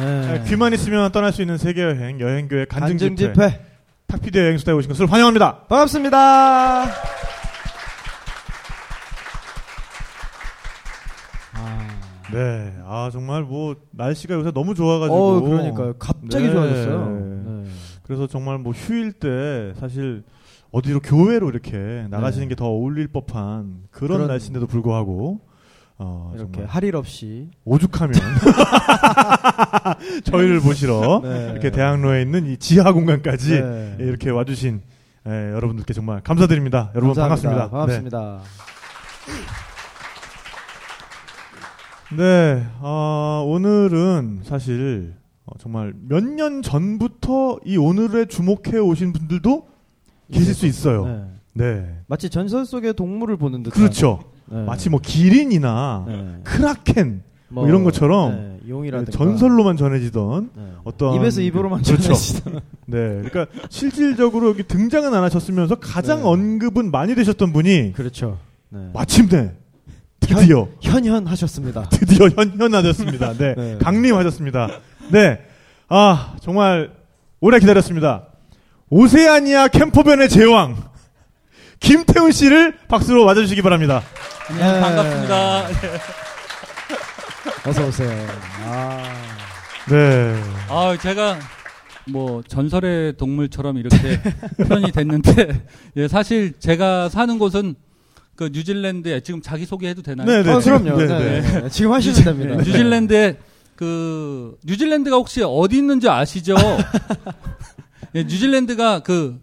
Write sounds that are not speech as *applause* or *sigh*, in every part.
네. 귀만 있으면 떠날 수 있는 세계 여행 여행교회 간증 간증 집회. 집회 탁피디의 여행 수다에 오신 것을 환영합니다. 반갑습니다. 아, 네. 아 정말 뭐 날씨가 요새 너무 좋아가지고. 어, 그러니까요. 갑자기 네. 좋아졌어요. 네. 그래서 정말 뭐 휴일 때 사실 어디로 교회로 이렇게 나가시는 네. 게더 어울릴 법한 그런, 그런- 날씨인데도 불구하고 어, 이렇게 할 일 없이 오죽하면 *laughs* 저희를 보시러 네. 이렇게 대학로에 있는 이 지하 공간까지 네. 예, 이렇게 와주신 예, 여러분들께 정말 감사드립니다. 여러분 감사합니다. 반갑습니다. 반갑습니다. 네, 네 어, 오늘은 사실 어, 정말 몇 년 전부터 이 오늘에 주목해 오신 분들도 계실 수 있어요. 네. 네, 마치 전설 속의 동물을 보는 듯한 그렇죠. 네. 마치 뭐 기린이나 네. 크라켄 뭐 이런 것처럼 네, 용이라든가 전설로만 전해지던 네. 어떤 입에서 입으로만 그렇죠. 전해지던 *laughs* 네, 그러니까 실질적으로 여기 등장은 안 하셨으면서 가장 네. 언급은 많이 되셨던 분이 그렇죠. 네. 마침내 드디어 현현 하셨습니다. *laughs* 드디어 현현 하셨습니다. 네, *laughs* 네. 강림 하셨습니다. 네, 아 정말 오래 기다렸습니다. 오세아니아 캠퍼변의 제왕 김태훈 씨를 박수로 맞아주시기 바랍니다. 네, 네. 반갑습니다. *laughs* 어서 오세요. 아. 네, 아, 제가 뭐 전설의 동물처럼 이렇게 *laughs* 표현이 됐는데 예, 사실 제가 사는 곳은 그 뉴질랜드에 지금 자기 소개해도 되나요? 네, 네. 어, 지금- 그럼요. 네, 네, 네. 네. 지금 하시면 됩니다. 네, 뉴질랜드에 그 뉴질랜드가 혹시 어디 있는지 아시죠? *laughs* 예, 뉴질랜드가 그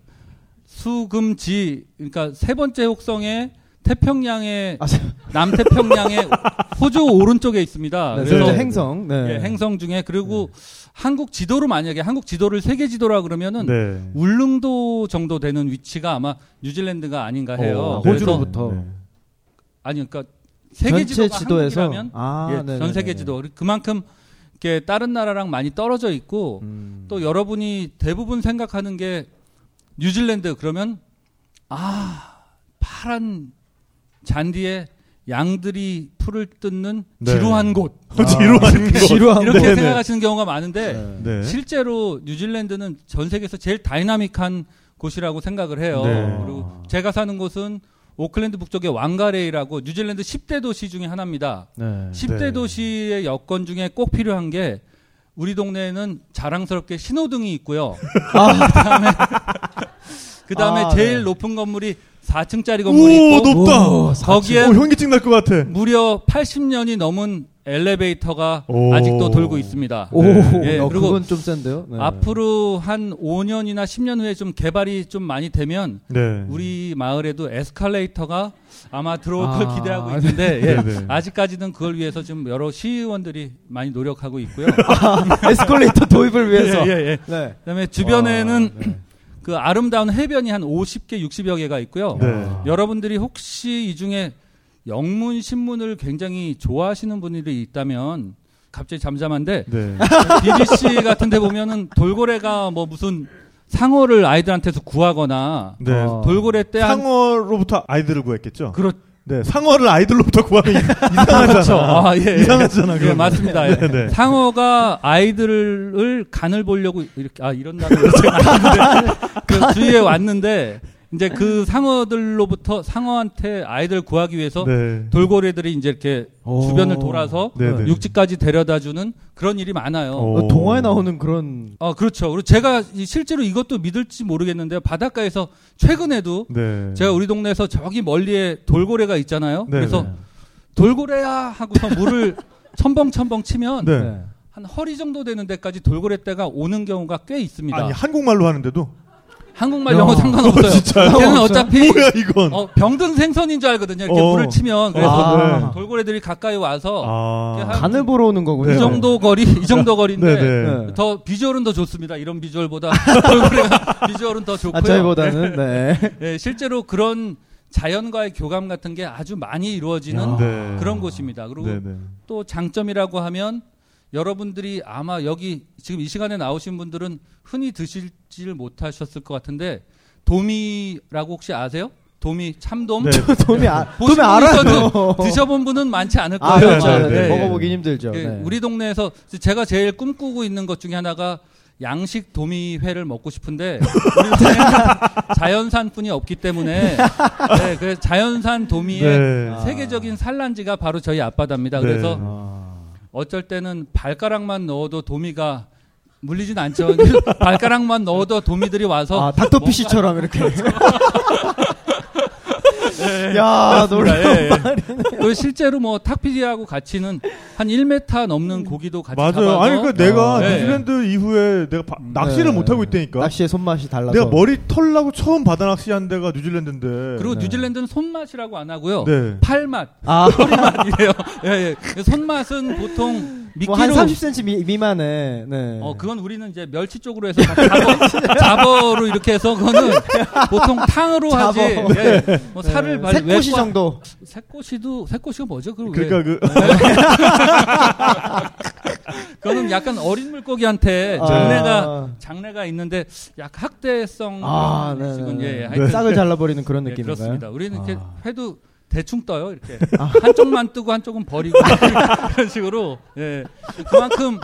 수금지 그러니까 세 번째 혹성의 태평양의 아, 세- 남태평양의 *laughs* 호주 오른쪽에 있습니다. 네, 세 그래서 행성. 네. 예, 행성 중에 그리고 한국 지도로 만약에 한국 지도를 세계 지도라 그러면은 네. 울릉도 정도 되는 위치가 아마 뉴질랜드가 아닌가 해요. 어, 그래서 호주로부터. 네. 아니 그러니까 세계 지도가 지도에서 한국이라면 아, 예. 전 세계 지도 그만큼 이렇게 다른 나라랑 많이 떨어져 있고 음. 또 여러분이 대부분 생각하는 게 뉴질랜드 그러면 아 파란 잔디에 양들이 풀을 뜯는 네. 지루한 곳 지루한 곳. 지루한 이렇게 네네. 생각하시는 경우가 많은데 네. 네. 실제로 뉴질랜드는 전 세계에서 제일 다이나믹한 곳이라고 생각을 해요. 네. 그리고 제가 사는 곳은 오클랜드 북쪽의 왕가레이라고 뉴질랜드 10대 도시 중에 하나입니다. 네. 10대 네. 도시의 여건 중에 꼭 필요한 게 우리 동네에는 자랑스럽게 신호등이 있고요. 그다음에 그 다음에 아, 제일 네. 높은 건물이 4층짜리 건물이 오 있고 높다. 오, 거기에 오, 현기증 날 것 같아. 무려 80년이 넘은 엘리베이터가 오. 아직도 돌고 있습니다. 오, 예, 어, 그리고 그건 좀 센데요. 네. 앞으로 한 5년이나 10년 후에 좀 개발이 좀 많이 되면 네. 우리 마을에도 에스컬레이터가 아마 들어올 아, 걸 기대하고 있는데 예, 네, 네. 아직까지는 그걸 위해서 좀 여러 시의원들이 많이 노력하고 있고요. *laughs* 에스컬레이터 도입을 *laughs* 위해서. 예, 예, 예. 네. 그다음에 주변에는 와, 네. 그 아름다운 해변이 한 50개, 60여 개가 있고요. 네. 여러분들이 혹시 이 중에 영문 신문을 굉장히 좋아하시는 분들이 있다면 갑자기 잠잠한데 네. *laughs* BBC 같은 데 보면은 돌고래가 뭐 무슨 상어를 아이들한테서 구하거나 네. 어. 돌고래 때 한 상어로부터 아이들을 구했겠죠. 그렇 네, 상어를 아이들로부터 구하면 이- *laughs* 이상하잖아. 그렇죠. 아, 예, 예. 이상하잖아. 예. 맞습니다. 예. 네, 네. 상어가 아이들을 간을 보려고 이렇게 아 이런 단어를 *laughs* 제가 그 주위에 왔는데 이제 그 상어들로부터 상어한테 아이들 구하기 위해서 네. 돌고래들이 이제 이렇게 오. 주변을 돌아서 네, 네. 육지까지 데려다주는 그런 일이 많아요. 오. 어, 동화에 나오는 그런 어, 그렇죠. 그리고 제가 이- 실제로 이것도 믿을지 모르겠는데요. 바닷가에서 최근에도 네. 제가 우리 동네에서 저기 멀리에 돌고래가 있잖아요. 네, 그래서 네. 돌고래야 하고서 물을 *laughs* 첨벙첨벙 치면 네. 네. 한 허리 정도 되는 데까지 돌고래 떼가 오는 경우가 꽤 있습니다. 아니 한국말로 하는데도 한국말 야. 영어 상관없어요. 진짜요? 걔는 어차피 뭐야 이건? 어, 병든 생선인 줄 알거든요. 이렇게 어. 물을 치면 그래서 아. 네. 돌고래들이 가까이 와서 아. 한- 간을 보러 오는 거군요. 이 정도 거리, 이 정도 거리인데 네네. 네. 더 비주얼은 더 좋습니다. 이런 비주얼보다 *laughs* 돌고래가 비주얼은 더 좋고요. 아, 저희보다는 네. 네, 실제로 그런 자연과의 교감 같은 게 아주 많이 이루어지는 야. 네. 그런 곳입니다. 그리고 네네. 또 장점이라고 하면 여러분들이 아마 여기 지금 이 시간에 나오신 분들은 흔히 드실지를 못하셨을 것 같은데 도미라고 혹시 아세요? 도미 참돔 네. 도미 아, 도미 분 알아요. 드셔본 분은 많지 않을 거예요. 아, 그렇죠. 네, 네, 네, 네. 먹어보긴 힘들죠. 예, 네. 우리 동네에서 제가 제일 꿈꾸고 있는 것 중에 하나가 양식 도미회를 먹고 싶은데 우리 동네는 *laughs* 자연산 뿐이 없기 때문에 네, 그 자연산 도미의 네. 아. 세계적인 산란지가 바로 저희 앞바다입니다. 네. 그래서 아. 어쩔 때는 발가락만 넣어도 도미가 물리진 않죠. *laughs* 발가락만 넣어도 도미들이 와서 아, 닥터피쉬처럼 이렇게. *laughs* 야, 놀라. 예, 예. 또 실제로 뭐 탁피디하고 같이는 한 1m 넘는 고기도 같이 맞아요. 잡아서 아니 그 내가 어. 네. 뉴질랜드 이후에 내가 바- 낚시를 네. 못 하고 있다니까. 낚시의 손맛이 달라서. 내가 머리 털라고 처음 바다 낚시한 데가 뉴질랜드인데. 그리고 네. 뉴질랜드는 손맛이라고 안 하고요. 네. 팔맛, 아, *laughs* 허리맛이래요. 예, 예. 손맛은 보통 뭐 한 30cm 미, 미만에. 네. 어 그건 우리는 이제 멸치 쪽으로 해서 잡어, *laughs* 잡어로 이렇게 해서 그거는 보통 탕으로 하지. 잡어. *laughs* 예. 뭐 살을 발 새꼬시 외과- 정도. 새꼬시도 새꼬시가 뭐죠? 그 그러니까 그 *laughs* 그거는 약간 어린 물고기한테 아. 장내가 장내가 있는데 약 학대성 아, 네. 지금 네, 예, 예. 네. 하여튼 싹을 잘라버리는 그런 네, 느낌인가요? 그렇습니다. 우리는 이렇게 아. 회도 대충 떠요. 이렇게 한쪽만 뜨고 한쪽은 버리고 *laughs* 이런 식으로 예. 그만큼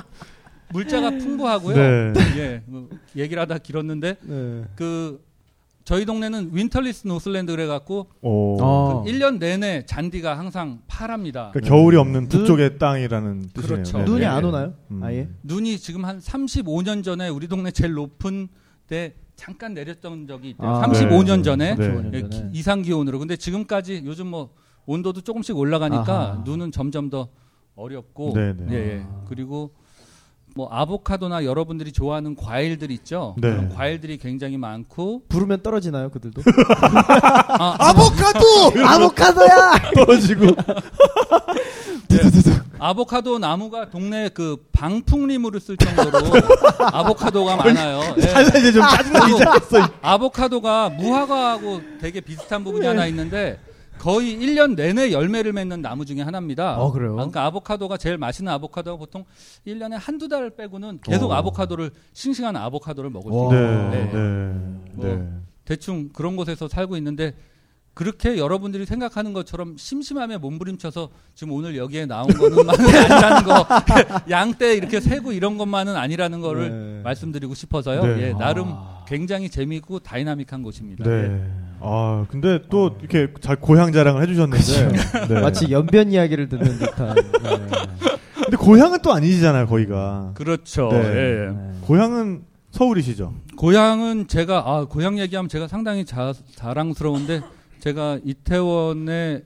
물자가 풍부하고요. 네. 예. 뭐 얘기를 하다 길었는데 네. 그 저희 동네는 winterless Northland 그래 갖고 어. 어. 1년 내내 잔디가 항상 파랍니다. 그러니까 겨울이 없는 눈- 북쪽의 땅이라는 뜻이네요. 그렇죠. 네, 눈이 네. 안 오나요? 음. 아예? 눈이 지금 한 35년 전에 우리 동네 제일 높은 때 잠깐 내렸던 적이 있대요. 아, 35년 네. 전에 네. 35년 예, 전에. 기- 이상 기온으로. 근데 지금까지 요즘 뭐 온도도 조금씩 올라가니까 아하. 눈은 점점 더 어렵고 네, 네. 예, 예. 그리고 뭐 아보카도나 여러분들이 좋아하는 과일들 있죠. 네. 그런 과일들이 굉장히 많고 부르면 떨어지나요, 그들도? *laughs* 아, 아보카도 아보카도야! *laughs* 떨어지고. 아보카도 나무가 동네 그 방풍리무를 쓸 정도로 *laughs* 아보카도가 많아요. 예. 살살 이제 좀 짜증나기 시작했어. 아보카도가 무화과하고 되게 비슷한 부분이 하나 있는데 거의 1년 내내 열매를 맺는 나무 중에 하나입니다. 어, 그래요? 아, 그러니까 아보카도가 제일 맛있는 아보카도가 보통 1년에 한두 달 빼고는 계속 어. 아보카도를 싱싱한 아보카도를 먹을 수 와. 있어요. 네, 네. 네, 네. 대충 그런 곳에서 살고 있는데 그렇게 여러분들이 생각하는 것처럼 심심함에 몸부림쳐서 지금 오늘 여기에 나온 거는만은 아니라는 *laughs* 거 *laughs* 양떼 이렇게 세고 이런 것만은 아니라는 거를 네. 말씀드리고 싶어서요. 네. 예, 나름 아. 굉장히 재미있고 다이나믹한 곳입니다. 예. 네. 아, 근데 또 이렇게 잘 고향 자랑을 해주셨는데. 네. 마치 연변 이야기를 듣는 듯한. 네. 근데 고향은 또 아니잖아요, 거기가. 그렇죠. 네. 예. 네. 고향은 서울이시죠? 고향은 제가 아 고향 얘기하면 제가 상당히 자, 자랑스러운데 제가 이태원에 왜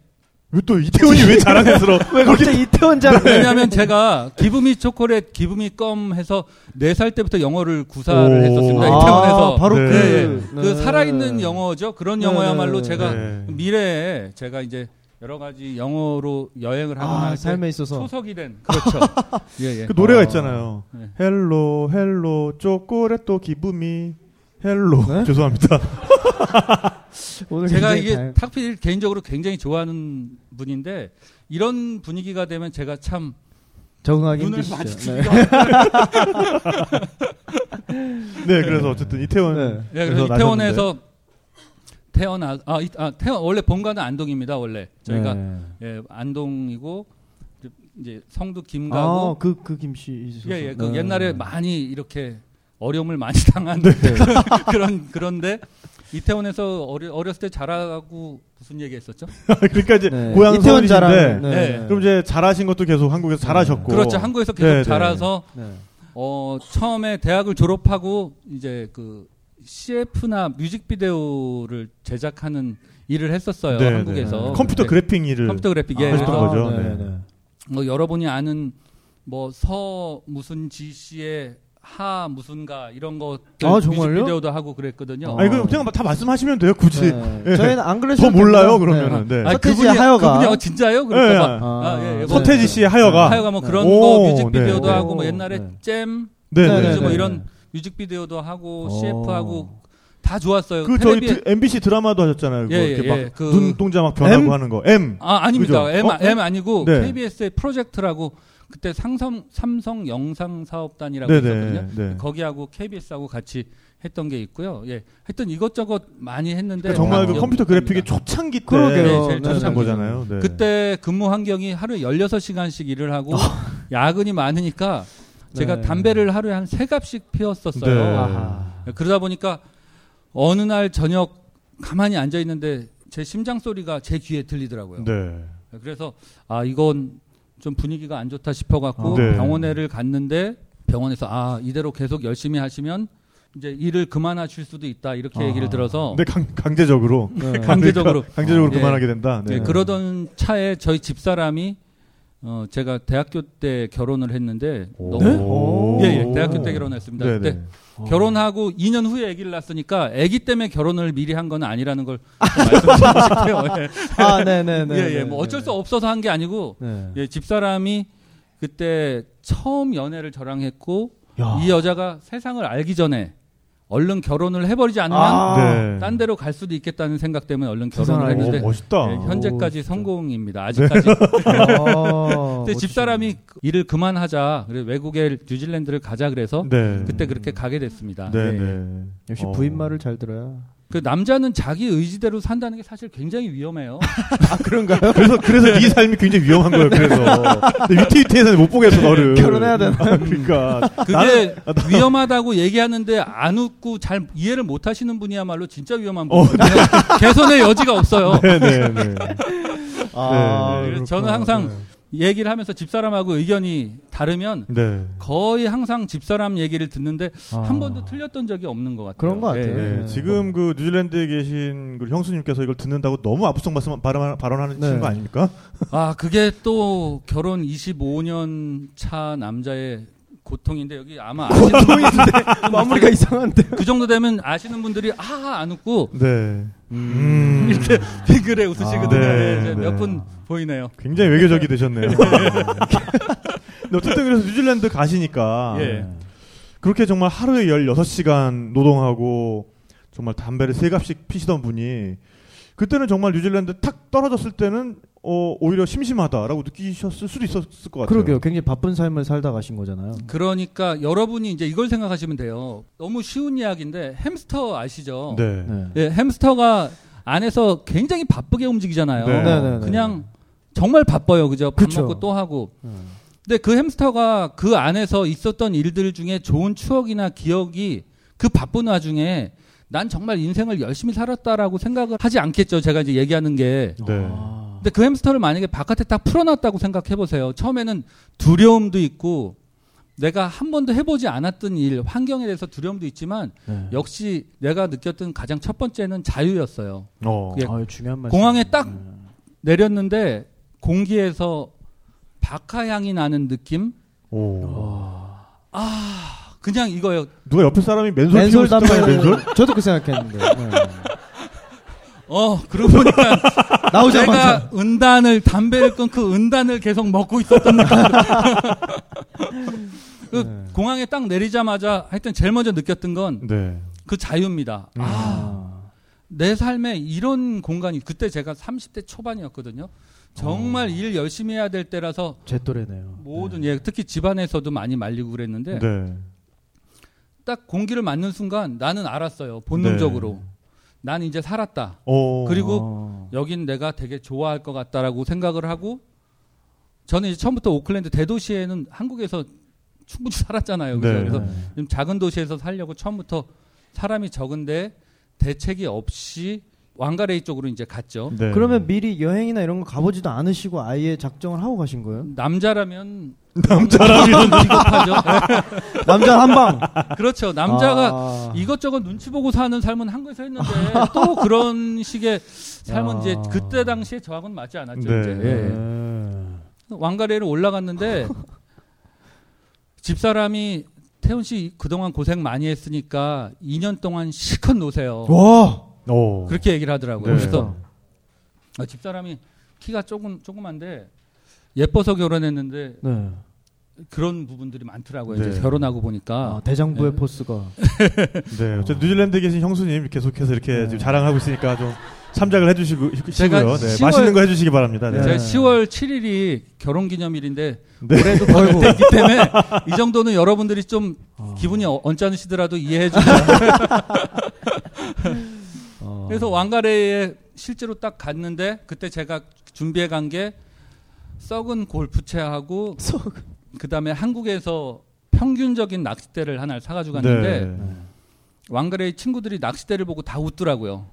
또 이태원이 왜 자랑스러워? *laughs* 왜 갑자기 이태원 자랑? 왜냐하면 제가 기브미 초콜릿 기브미 껌 해서 네살 때부터 영어를 구사를 오. 했었습니다 아, 이태원에서 바로 네. 그, 예, 예. 네. 그 살아있는 영어죠 그런 네, 영어야말로 네, 제가 네. 미래에 제가 이제 여러 가지 영어로 여행을 하거나 아, 삶에 있어서. 소속이 된 그렇죠 *laughs* 예, 예. 그 노래가 아. 있잖아요. 네. 헬로 헬로 초콜릿도 기분이 헬로 네? *laughs* 죄송합니다. 제가 이게 탁필 개인적으로 굉장히 좋아하는 분인데 이런 분위기가 되면 제가 참 적응하기 눈을 힘드시죠. 네. *laughs* 네, 그래서 어쨌든 이태원 네. 예, 그래서 이태원에서 태어나 아, 이- 아 태원 원래 본가는 안동입니다 원래 저희가 네. 예, 안동이고 이제 성도 김가고 아, 그, 그 김씨. 있어서. 예, 예, 그 네. 옛날에 많이 이렇게 어려움을 많이 *laughs* 당한 네. 그런 그런데 이태원에서 어려, 어렸을 때 자라고 무슨 얘기 했었죠? *laughs* 그러니까 이제 네. 고향 이태원 자랑. 서울이신데 네. 그럼 이제 잘하신 것도 계속 한국에서 네. 잘하셨고 그렇죠. 한국에서 계속 네, 네. 자라서 네. 어, 처음에 대학을 졸업하고 이제 그 CF나 뮤직비디오를 제작하는 일을 했었어요. 네, 한국에서. 네. 컴퓨터 네. 그래핑 일을 컴퓨터 그래픽 예. 하셨던 그래서 거죠. 네, 네. 네. 뭐 여러분이 아는 뭐 서 무슨 지 씨의 하 무슨가 이런 것들 아, 정말요? 뮤직비디오도 하고 그랬거든요. 어. 아니 그럼 그냥 다 말씀하시면 돼요. 굳이 네. 예. 저희는 안 그러셔도 더 몰라요. 그러면은. 네. 아니, 서태지의 하여가. 그분이 어, 진짜요? 예, 그럴까봐. 예. 아, 예, 예. 서태지 씨의 하여가. 하여가 뭐 네. 그런 오, 거 뮤직비디오도 네. 하고 뭐 오, 옛날에 네. 잼 네, 네, 네, 요즘 뭐 네. 이런 뮤직비디오도 하고 오. CF 하고 다 좋았어요. 그 저희 드- MBC 드라마도 하셨잖아요. 예, 그 이렇게 예, 막 그- 눈동자 막 변하고 M? 하는 거. M. 아 아닙니다. 그죠? M, 어? M 아니고 네. KBS의 프로젝트라고 그때 상성 삼성 영상 사업단이라고 네, 있었거든요. 네, 네. 거기하고 KBS하고 같이 했던 게 있고요. 예, 하여튼 이것저것 많이 했는데 그러니까 정말 다그 컴퓨터. 그래픽이 초창기 때 그러게요. 네, 제일 초창기죠. 거잖아요. 네. 그때 근무 환경이 하루에 16시간씩 일을 하고 아. 야근이 많으니까 제가 네. 담배를 하루에 한 세 갑씩 피웠었어요. 네. 아하. 그러다 보니까 어느 날 저녁 가만히 앉아 있는데 제 심장 소리가 제 귀에 들리더라고요. 네. 그래서 아 이건 좀 분위기가 안 좋다 싶어 갖고 네. 병원에를 갔는데 병원에서 아 이대로 계속 열심히 하시면 이제 일을 그만하실 수도 있다 이렇게 아하. 얘기를 들어서 근데 강, 강제적으로 네. *laughs* 강제적으로 강제적으로 예. 그만하게 된다. 네. 예, 그러던 차에 저희 집 사람이 어 제가 대학교 때 결혼을 했는데 오. 너무 네? 오. 예, 예, 대학교 때 결혼했습니다. 네, 그때 네. 결혼하고 2년 후에 아기를 낳았으니까 아기 때문에 결혼을 미리 한 건 아니라는 걸 싶어요. 예. *laughs* 아, 네네네. 예, 예, 뭐 어쩔 수 없어서 한 게 아니고 네. 예, 집사람이 그때 처음 연애를 저랑 했고 야. 이 여자가 세상을 알기 전에 얼른 결혼을 해버리지 않으면 아. 네. 딴 데로 갈 수도 있겠다는 생각 때문에 얼른 결혼을 알기 오, 했는데 멋있다. 예, 현재까지 오. 성공입니다. 아직까지. 어, *laughs* *laughs* 근데 집사람이 일을 그만하자. 그래 외국에 뉴질랜드를 가자 그래서 네. 그때 그렇게 가게 됐습니다. 네, 예. 네. 역시 어. 부인 말을 잘 들어야. 그 남자는 자기 의지대로 산다는 게 사실 굉장히 위험해요. *laughs* 아, 그런가요? 그래서 그래서 네 삶이 굉장히 위험한 거예요. 그래서 근데 위태위태해서는 못 보겠어 너를. 결혼해야 되나? *laughs* 그러니까 그게 위험하다고 얘기하는데 안 웃고 잘 이해를 못 하시는 분이야말로 진짜 위험한 어, 분이에요. 개선의 여지가 없어요. 네네네. 아, 네. 그래서 그렇구나. 저는 항상 얘기를 하면서 집사람하고 의견이 다르면 네. 거의 항상 집사람 얘기를 듣는데 아. 한 번도 틀렸던 적이 없는 것 같아요. 그런 것 같아요. 네, 네. 지금 그 뉴질랜드에 계신 그 형수님께서 이걸 듣는다고 너무 아부성 말씀 발언, 발언하는 네. 거 아닙니까? 아 그게 또 결혼 25년 차 남자의 고통인데 여기 아마 아시는 고통인데 *laughs* 마무리가 이상한데. 그 정도 되면 아시는 분들이 아 안 웃고 네. 음. 이렇게 빙그레 웃으시거든요. 아, 네, 네, 네. 몇분 보이네요. 굉장히 외교적이 되셨네요. *laughs* *laughs* 근데 어쨌든 그래서 뉴질랜드 가시니까 예. 그렇게 정말 하루에 16시간 노동하고 정말 담배를 세 갑씩 피시던 분이 그때는 정말 뉴질랜드 탁 떨어졌을 때는 어, 오히려 심심하다라고 느끼셨을 수도 있었을 것 같아요. 그러게요. 굉장히 바쁜 삶을 살다 가신 거잖아요. 그러니까 여러분이 이제 이걸 생각하시면 돼요. 너무 쉬운 이야기인데 햄스터 아시죠? 네. 네. 예, 햄스터가 안에서 굉장히 바쁘게 움직이잖아요. 네. 네, 네, 네. 그냥 정말 바빠요. 그죠? 밥 그쵸. 먹고 또 하고. 음. 근데 그 햄스터가 그 안에서 있었던 일들 중에 좋은 추억이나 기억이 그 바쁜 와중에 난 정말 인생을 열심히 살았다라고 생각을 하지 않겠죠. 제가 이제 얘기하는 게. 네. 아. 근데 그 햄스터를 만약에 바깥에 딱 풀어놨다고 생각해 보세요. 처음에는 두려움도 있고 내가 한 번도 해보지 않았던 일, 환경에 대해서 두려움도 있지만 네. 역시 내가 느꼈던 가장 첫 번째는 자유였어요. 어. 예. 아유, 중요한 말씀. 공항에 딱 네. 내렸는데 공기에서 박하 향이 나는 느낌? 오. 아, 그냥 이거예요. 누가 옆에 사람이 맨솔 피고 맨솔 있었던 거예요, 맨솔? 담배. 저도 그 생각했는데. 네. 어, 그러고 보니까 *laughs* 나오자마자. 내가 은단을 담배를 끊고 은단을 계속 먹고 있었던. *laughs* 그 네. 공항에 딱 내리자마자 하여튼 제일 먼저 느꼈던 건 네. 그 자유입니다. 아, 아. 내 삶에 이런 공간이 그때 제가 30대 초반이었거든요. 정말 일 열심히 해야 될 때라서 제 또래네요. 모든 예, 특히 집안에서도 많이 말리고 그랬는데 네. 딱 공기를 맞는 순간 나는 알았어요. 본능적으로. 네. 난 이제 살았다. 어. 그리고 어. 여긴 내가 되게 좋아할 것 같다라고 생각을 하고 저는 이제 처음부터 오클랜드 대도시에는 한국에서 충분히 *laughs* 살았잖아요. 그죠? 네. 그래서 네. 좀 작은 도시에서 살려고 처음부터 사람이 적은데 대책이 없이 왕가레이 쪽으로 이제 갔죠. 네. 그러면 미리 여행이나 이런 거 가보지도 않으시고 아예 작정을 하고 가신 거예요? 남자라면 남자라면 *laughs* 비겁하죠. 남자 한 방. 그렇죠. 남자가 아. 이것저것 눈치 보고 사는 삶은 한국에서 했는데 또 그런 식의 삶은 야. 이제 그때 당시에 저하고는 맞지 않았죠. 네. 이제. 예, 예. 네. 왕가레이를 올라갔는데 집사람이 태훈 씨 그동안 고생 많이 했으니까 2년 동안 실컷 노세요. 와. 오. 그렇게 얘기를 하더라고요. 네. 그래서 아, 집사람이 키가 조금 조그만데 예뻐서 결혼했는데 네. 그런 부분들이 많더라고요. 네. 이제 결혼하고 보니까 아, 대장부의 네. 포스가. *laughs* 네. 어쨌든 뉴질랜드에 계신 형수님 계속해서 이렇게 네. 지금 자랑하고 있으니까 좀 참작을 해주시고 제가 시고요. 네. 10월 맛있는 거 해주시기 바랍니다. 네. 네. 제가 10월 7일이 결혼기념일인데 네. 올해도 결혼했기 때문에 이 정도는 여러분들이 좀 아. 기분이 어- 언짢으시더라도 이해해 주세요. *laughs* 어. 그래서 왕가레에 실제로 딱 갔는데 그때 제가 준비해 간 게 썩은 골프채하고 그다음에 한국에서 평균적인 낚싯대를 하나를 사가지고 갔는데 네. 왕가레 친구들이 낚싯대를 보고 다 웃더라고요.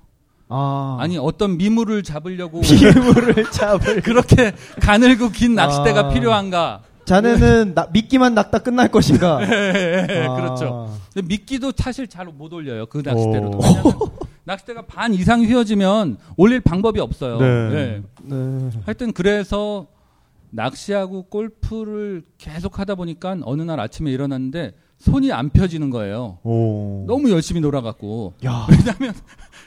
아. 아니 어떤 미물을 잡으려고 *laughs* 비물을 잡을. *laughs* 그렇게 가늘고 긴 낚싯대가 아. 필요한가? 자네는 나, 미끼만 낚다 끝날 것인가? *laughs* 네, 아. 그렇죠. 미끼도 사실 잘 못 올려요. 그 낚싯대로도. 왜냐면 낚싯대가 반 이상 휘어지면 올릴 방법이 없어요. 네. 네. 네. 하여튼 그래서 낚시하고 골프를 계속 하다 보니까 어느 날 아침에 일어났는데 손이 안 펴지는 거예요. 오. 너무 열심히 놀아갖고. 야. *laughs* 왜냐면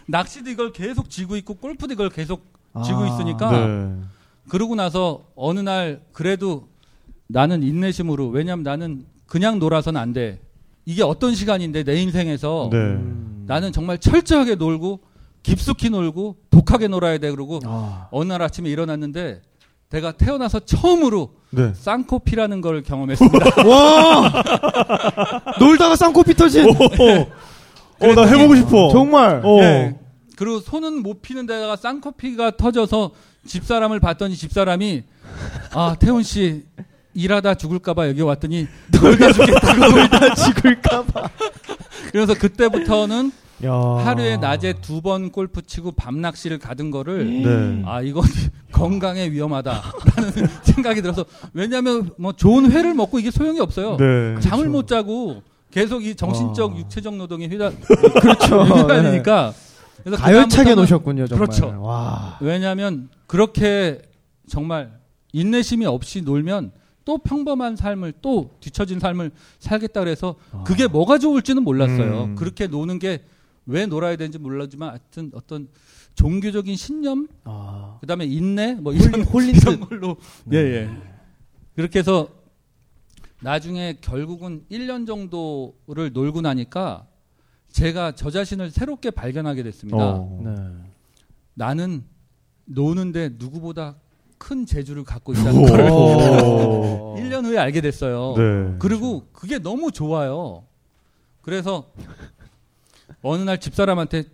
낚시도 이걸 계속 쥐고 있고 골프도 이걸 계속 쥐고 아. 있으니까 네. 그러고 나서 어느 날 그래도 나는 인내심으로 왜냐면 나는 그냥 놀아서는 안 돼. 이게 어떤 시간인데 내 인생에서 네. 음. 나는 정말 철저하게 놀고 깊숙이 놀고 독하게 놀아야 돼 그러고 아. 어느 날 아침에 일어났는데 내가 태어나서 처음으로 네. 쌍코피라는 걸 경험했습니다. *laughs* 와! 놀다가 쌍코피 터진. 어, 나 해보고 싶어. 정말. 어. 네. 그리고 손은 못 피는 데다가 쌍코피가 터져서 집사람을 봤더니 집사람이 아 태훈 씨 일하다 죽을까봐 여기 왔더니 놀다 죽겠다고 *laughs* 놀다 죽을까봐. 그래서 그때부터는 야. 하루에 낮에 두 번 골프 치고 밤 낚시를 가든 거를 네. 아 이건 *laughs* 건강에 위험하다라는 *laughs* 생각이 들어서 왜냐하면 뭐 좋은 회를 먹고 이게 소용이 없어요. 네. 잠을 못 자고 계속 이 정신적 와. 육체적 노동에 휘달 *laughs* 그렇죠. 휘달리니까 그래서 가열차게 노셨군요, 정말. 그렇죠. 와. 왜냐하면 그렇게 정말 인내심이 없이 놀면 또 평범한 삶을 또 뒤처진 삶을 살겠다 그래서 그게 뭐가 좋을지는 몰랐어요. 음. 그렇게 노는 게 왜 놀아야 되는지 몰랐지만 하여튼 어떤 종교적인 신념 아. 그다음에 인내 뭐 이런 홀린 이런 듯. 걸로 예예 그렇게 해서 나중에 결국은 1년 정도를 놀고 나니까 제가 저 자신을 새롭게 발견하게 됐습니다. 어. 네. 나는 노는데 누구보다 큰 재주를 갖고 *laughs* 있다는 걸 오. *laughs* 1년 후에 알게 됐어요. 네. 그리고 그게 너무 좋아요. 그래서 어느 날 집사람한테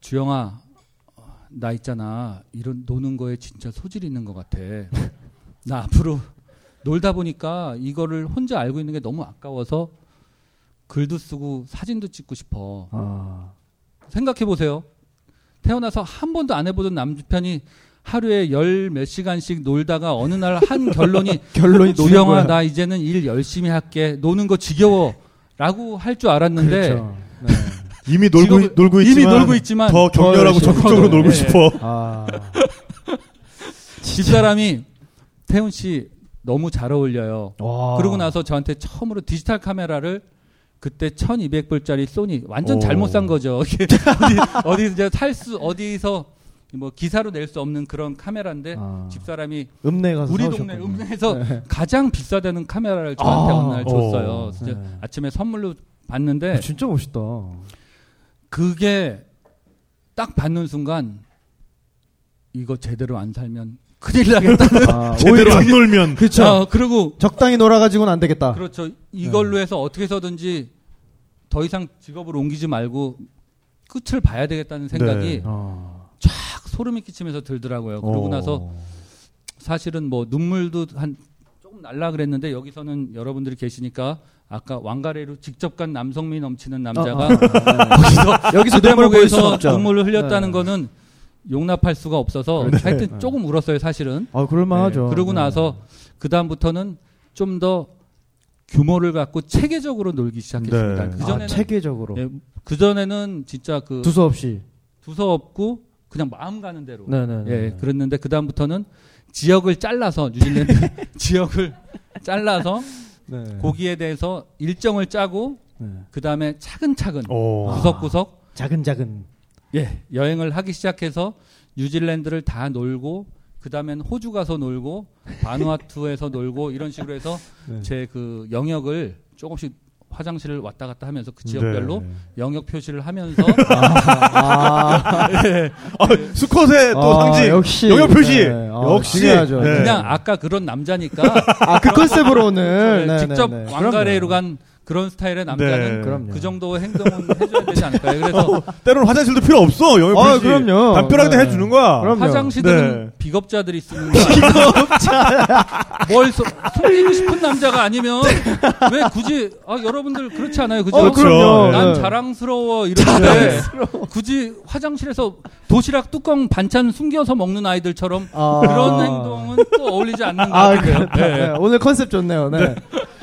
주영아 나 있잖아 이런 노는 거에 진짜 소질이 있는 것 같아. 나 앞으로 놀다 보니까 이거를 혼자 알고 있는 게 너무 아까워서 글도 쓰고 사진도 찍고 싶어. 아. 생각해 보세요. 태어나서 한 번도 안 해보던 남편이 하루에 열 몇 시간씩 놀다가 어느 날 한 *laughs* 결론이 결론이 주영아. 나 이제는 일 열심히 할게 노는 거 지겨워라고 할 줄 알았는데 그렇죠. 네. 이미 놀고 직업을- 놀고 이미 있지만 놀고 있지만 더 격렬하고 적극적으로 놀고 예. 싶어. 아. *laughs* 집사람이 태훈 씨 너무 잘 어울려요. 와. 그러고 나서 저한테 처음으로 디지털 카메라를 그때 1200불짜리 소니 완전 오. 잘못 산 거죠. *laughs* 어디 어디 이제 살수 어디서 뭐 기사로 낼 수 없는 그런 카메라인데 아. 집사람이 읍내 가서 우리 사오셨군요. 동네 읍내에서 네. 가장 비싸다는 카메라를 저한테 아. 어느 날 줬어요. 네. 아침에 선물로 받는데 아, 진짜 멋있다. 그게 딱 받는 순간 이거 제대로 안 살면 큰일 나겠다. 아, *laughs* 제대로 안 놀면 그렇죠. 어, 그리고 적당히 놀아가지고는 안 되겠다. 그렇죠. 이걸로 해서 어떻게 해서든지 더 이상 직업을 옮기지 말고 끝을 봐야 되겠다는 생각이 네. 어. 쫙 소름이 끼치면서 들더라고요. 그러고 어. 나서 사실은 뭐 눈물도 한 조금 날라 그랬는데 여기서는 여러분들이 계시니까 아까 왕가래로 직접 간 남성미 넘치는 남자가 어, 어, 어, 네. 여기서 그 눈물 없죠. 눈물을 흘렸다는 네. 거는 용납할 수가 없어서 네. 하여튼 네. 조금 울었어요 사실은. 아, 그럴만하죠. 네. 그러고 네. 나서 그 다음부터는 좀 더 규모를 갖고 체계적으로 놀기 시작했습니다. 네. 그 아, 전에는 체계적으로 예, 그 전에는 진짜 그 두서 없이. 두서 없고 그냥 마음 가는 대로. 네네. 예, 그랬는데 그 다음부터는 지역을 잘라서 뉴질랜드 *laughs* 지역을 잘라서 네. 거기에 대해서 일정을 짜고 네. 그 다음에 차근차근 오. 구석구석 자근자근. 예 여행을 하기 시작해서 뉴질랜드를 다 놀고 그 다음엔 호주 가서 놀고 바누아투에서 놀고 이런 식으로 해서 *laughs* 네. 제그 영역을 조금씩 화장실을 왔다 갔다 하면서 그 지역별로 네. 영역 표시를 하면서 *laughs* 아, 아, 수컷의 또 아, 상징. 역시. 영역 표시. 네. 아, 역시. 중요하죠. 네. 그냥 아까 그런 남자니까 아, 그 컨셉으로 오늘. 네, 직접 네, 네. 왕가래로 그럼요. 간 그런 스타일의 남자는 네. 그럼요. 그 정도 행동은 해줘야 되지 않을까요? 그래서 때로는 화장실도 필요 없어. 영역 아. 그럼요. 다 네. 해주는 거야. 그럼요. 화장실은 네. 비겁자들이 쓰는 *laughs* 거 비겁자 뭘 소- 숨기고 싶은 남자가 아니면 왜 굳이 아, 여러분들 그렇지 않아요 그죠? 어, 그럼요. 난 네. 자랑스러워 이러는데 굳이 화장실에서 도시락 뚜껑 반찬 숨겨서 먹는 아이들처럼 아. 그런 행동은 또 어울리지 않는 것 아, 같아요. 그렇다. 네. 오늘 컨셉 좋네요. 네.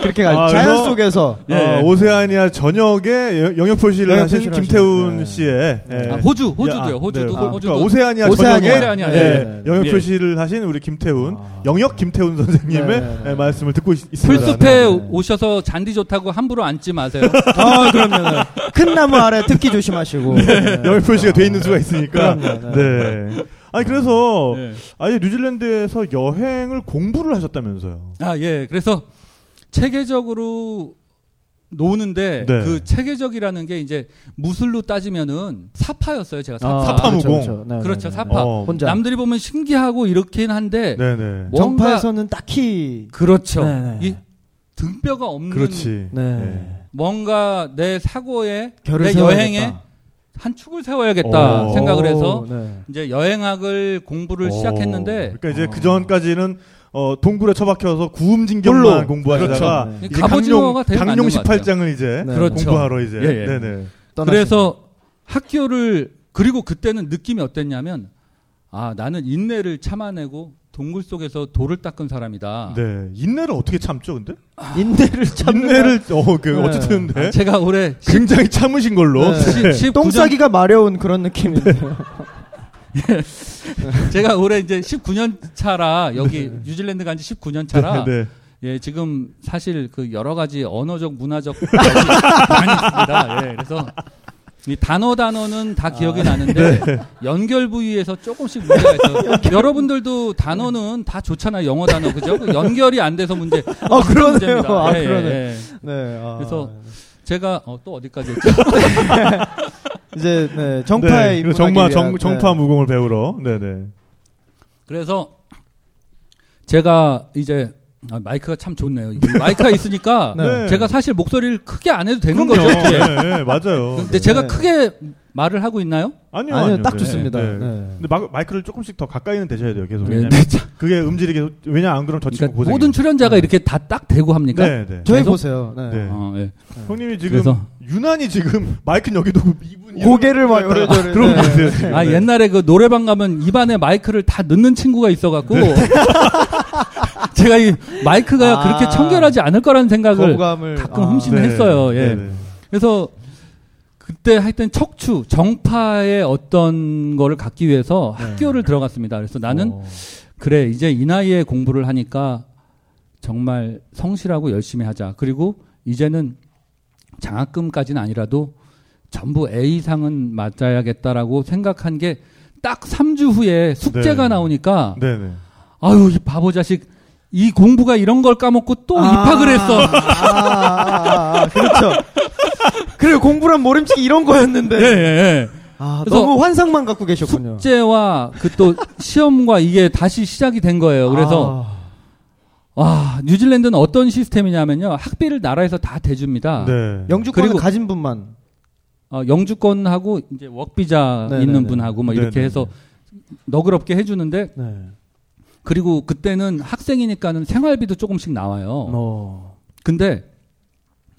그렇게. 아, 자연 그래서- 속에서. 예, 어, 예. 오세아니아 전역에 여- 영역 표시를 영역 하신 표시를 김태훈 하신, 씨의 네. 예. 아, 호주 호주도요 야, 호주도 네. 호주도 그러니까 오세아니아, 오세아니아. 전역에 오세아니아, 예, 네, 네. 영역 예. 표시를 하신 우리 김태훈 아. 영역 김태훈 선생님의 네, 네, 네. 예, 말씀을 듣고 있, 있습니다. 풀숲에 네. 오셔서 잔디 좋다고 함부로 앉지 마세요. *laughs* 아, 그럼요. 네. 큰 나무 아래 특기 조심하시고. 네. 영역 표시가 돼 있는 수가 있으니까. 네. 아니 그래서 네. 아예 뉴질랜드에서 여행을 공부를 하셨다면서요. 아, 예. 그래서 체계적으로 노는데 네. 그 체계적이라는 게 이제 무술로 따지면은 사파였어요. 제가 사파. 아, 사파 무공. 그렇죠, 그렇죠. 네, 그렇죠, 네, 네. 사파. 어, 혼자. 남들이 보면 신기하고 이렇긴 한데 네네. 뭔가 정파에서는 딱히. 그렇죠. 네, 네. 이 등뼈가 없는 그렇지. 네. 뭔가 내 사고에 결을 내 세워야겠다. 여행에 한 축을 세워야겠다 오. 생각을 해서 네. 이제 여행학을 공부를 어, 시작했는데 그러니까 이제 어. 그 전까지는 어, 동굴에 처박혀서 구음진경만. 공부하다가 그렇죠. 이제 갑오징어가 강룡, 강룡 맞는 것 같아요. 18장을 이제 네. 그렇죠. 공부하러 이제 예, 예. 네네. 그래서 학교를 그리고 그때는 느낌이 어땠냐면 아 나는 인내를 참아내고 동굴 속에서 돌을 닦은 사람이다. 네. 인내를 어떻게 참죠, 근데? 인내를 참는 인내를 어, 그 네. 어쨌든 네. 제가 올해 굉장히 참으신 걸로. 네. 시- 19년 똥 싸기가 마려운 그런 느낌인데요. 제가 올해 이제 19년 차라 여기 뉴질랜드 간 지 19년 차라 네. 예 지금 사실 그 여러 가지 언어적 문화적 *laughs* 많이 있습니다. 예 그래서 이 단어 단어는 다 기억이 아, 나는데 네. 연결 부위에서 조금씩 문제가 있어요. 여러분들도 단어는 다 좋잖아요. 영어 단어 그죠? 그 연결이 안 돼서 문제. 아, 그러네요. 문제입니다. 아, 예, 예, 그러네. 예. 네. 아, 그래서 제가 어, 또 어디까지 *laughs* 했죠? 이제 네, 정파에 네. 입문하기 정파 위한, 정, 네. 정파 무공을 배우러. 네, 네. 그래서 제가 이제 아, 마이크가 참 좋네요. 이 마이크가 *laughs* 있으니까 네. 제가 사실 목소리를 크게 안 해도 되는 그럼요. 거죠. 네, 네, 맞아요. 근데 제가 네. 크게 말을 하고 있나요? 아니요, 아니요, 딱 네, 좋습니다. 네. 네. 근데 마, 마이크를 조금씩 더 가까이는 대셔야 돼요, 계속. 네, 왜냐면 네, *laughs* 자, 그게 음질이 계속 왜냐 안 그러면 저 친구 그러니까 고생. 모든 출연자가 이렇게 다 딱 대고 합니까? 네, 네. 저희 계속? 보세요. 네. 네. 어, 예. 형님이 지금 그래서- 유난히 지금 *laughs* 마이크는 여기도 이분 고개를 막 요래저래. 그런 네. 거. 아 네. 옛날에 그 노래방 가면 입안에 마이크를 다 넣는 친구가 있어갖고 *laughs* 제가 이 마이크가 아. 그렇게 청결하지 않을 거라는 생각을 거부감을 가끔 아. 흠씬- 했어요. 예. 네, 네. 그래서 그때 하여튼 척추 정파의 어떤 거를 갖기 위해서 네. 학교를 들어갔습니다. 그래서 나는 어. 그래 이제 이 나이에 공부를 하니까 정말 성실하고 열심히 하자. 그리고 이제는 장학금까지는 아니라도 전부 A 이상은 맞아야겠다라고 생각한 게 딱 3주 후에 숙제가 네. 나오니까 네, 네. 아유 이 바보 자식 이 공부가 이런 걸 까먹고 또 아. 입학을 했어. 아, 아, 아, 그렇죠. 그래 공부란 모름지기 이런 거였는데. 예, 예, 예. 아, 그래서 너무 환상만 갖고 계셨군요. 숙제와 그 또 시험과 이게 다시 시작이 된 거예요. 그래서 아, 와 뉴질랜드는 어떤 시스템이냐면요 학비를 나라에서 다 대줍니다. 네. 영주권을 그리고- 가진 분만. 어, 영주권하고 이제 웍비자 네네네. 있는 분하고 뭐 이렇게 네네네. 해서 너그럽게 해주는데 네. 그리고 그때는 학생이니까는 생활비도 조금씩 나와요. 어. 근데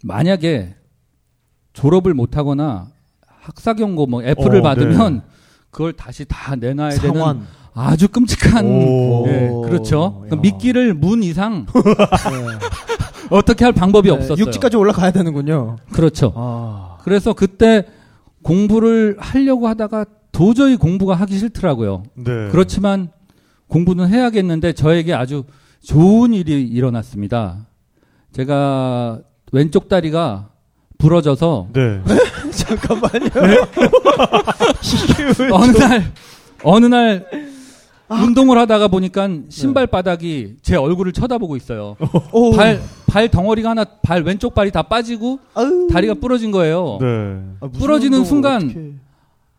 만약에 졸업을 못 하거나 학사 경고 뭐 F를 어, 받으면 그걸 다시 다 내놔야 되는 상환. 아주 끔찍한 오. 예, 그렇죠. 야. 그러니까 미끼를 문 이상 *laughs* 네. 어떻게 할 방법이 네, 없었어요. 육지까지 올라가야 되는군요. 그렇죠. 아. 그래서 그때 공부를 하려고 하다가 도저히 공부가 하기 싫더라고요. 네. 그렇지만 공부는 해야겠는데 저에게 아주 좋은 일이 일어났습니다. 제가 왼쪽 다리가 부러져서 네. *laughs* 잠깐만요. *laughs* 어느 날 어느 날 운동을 하다가 보니까 신발 바닥이 제 얼굴을 쳐다보고 있어요. 오. 발, 발 덩어리가 하나, 발 왼쪽 발이 다 빠지고 아유. 다리가 부러진 거예요. 네. 아, 부러지는 순간 어떻게-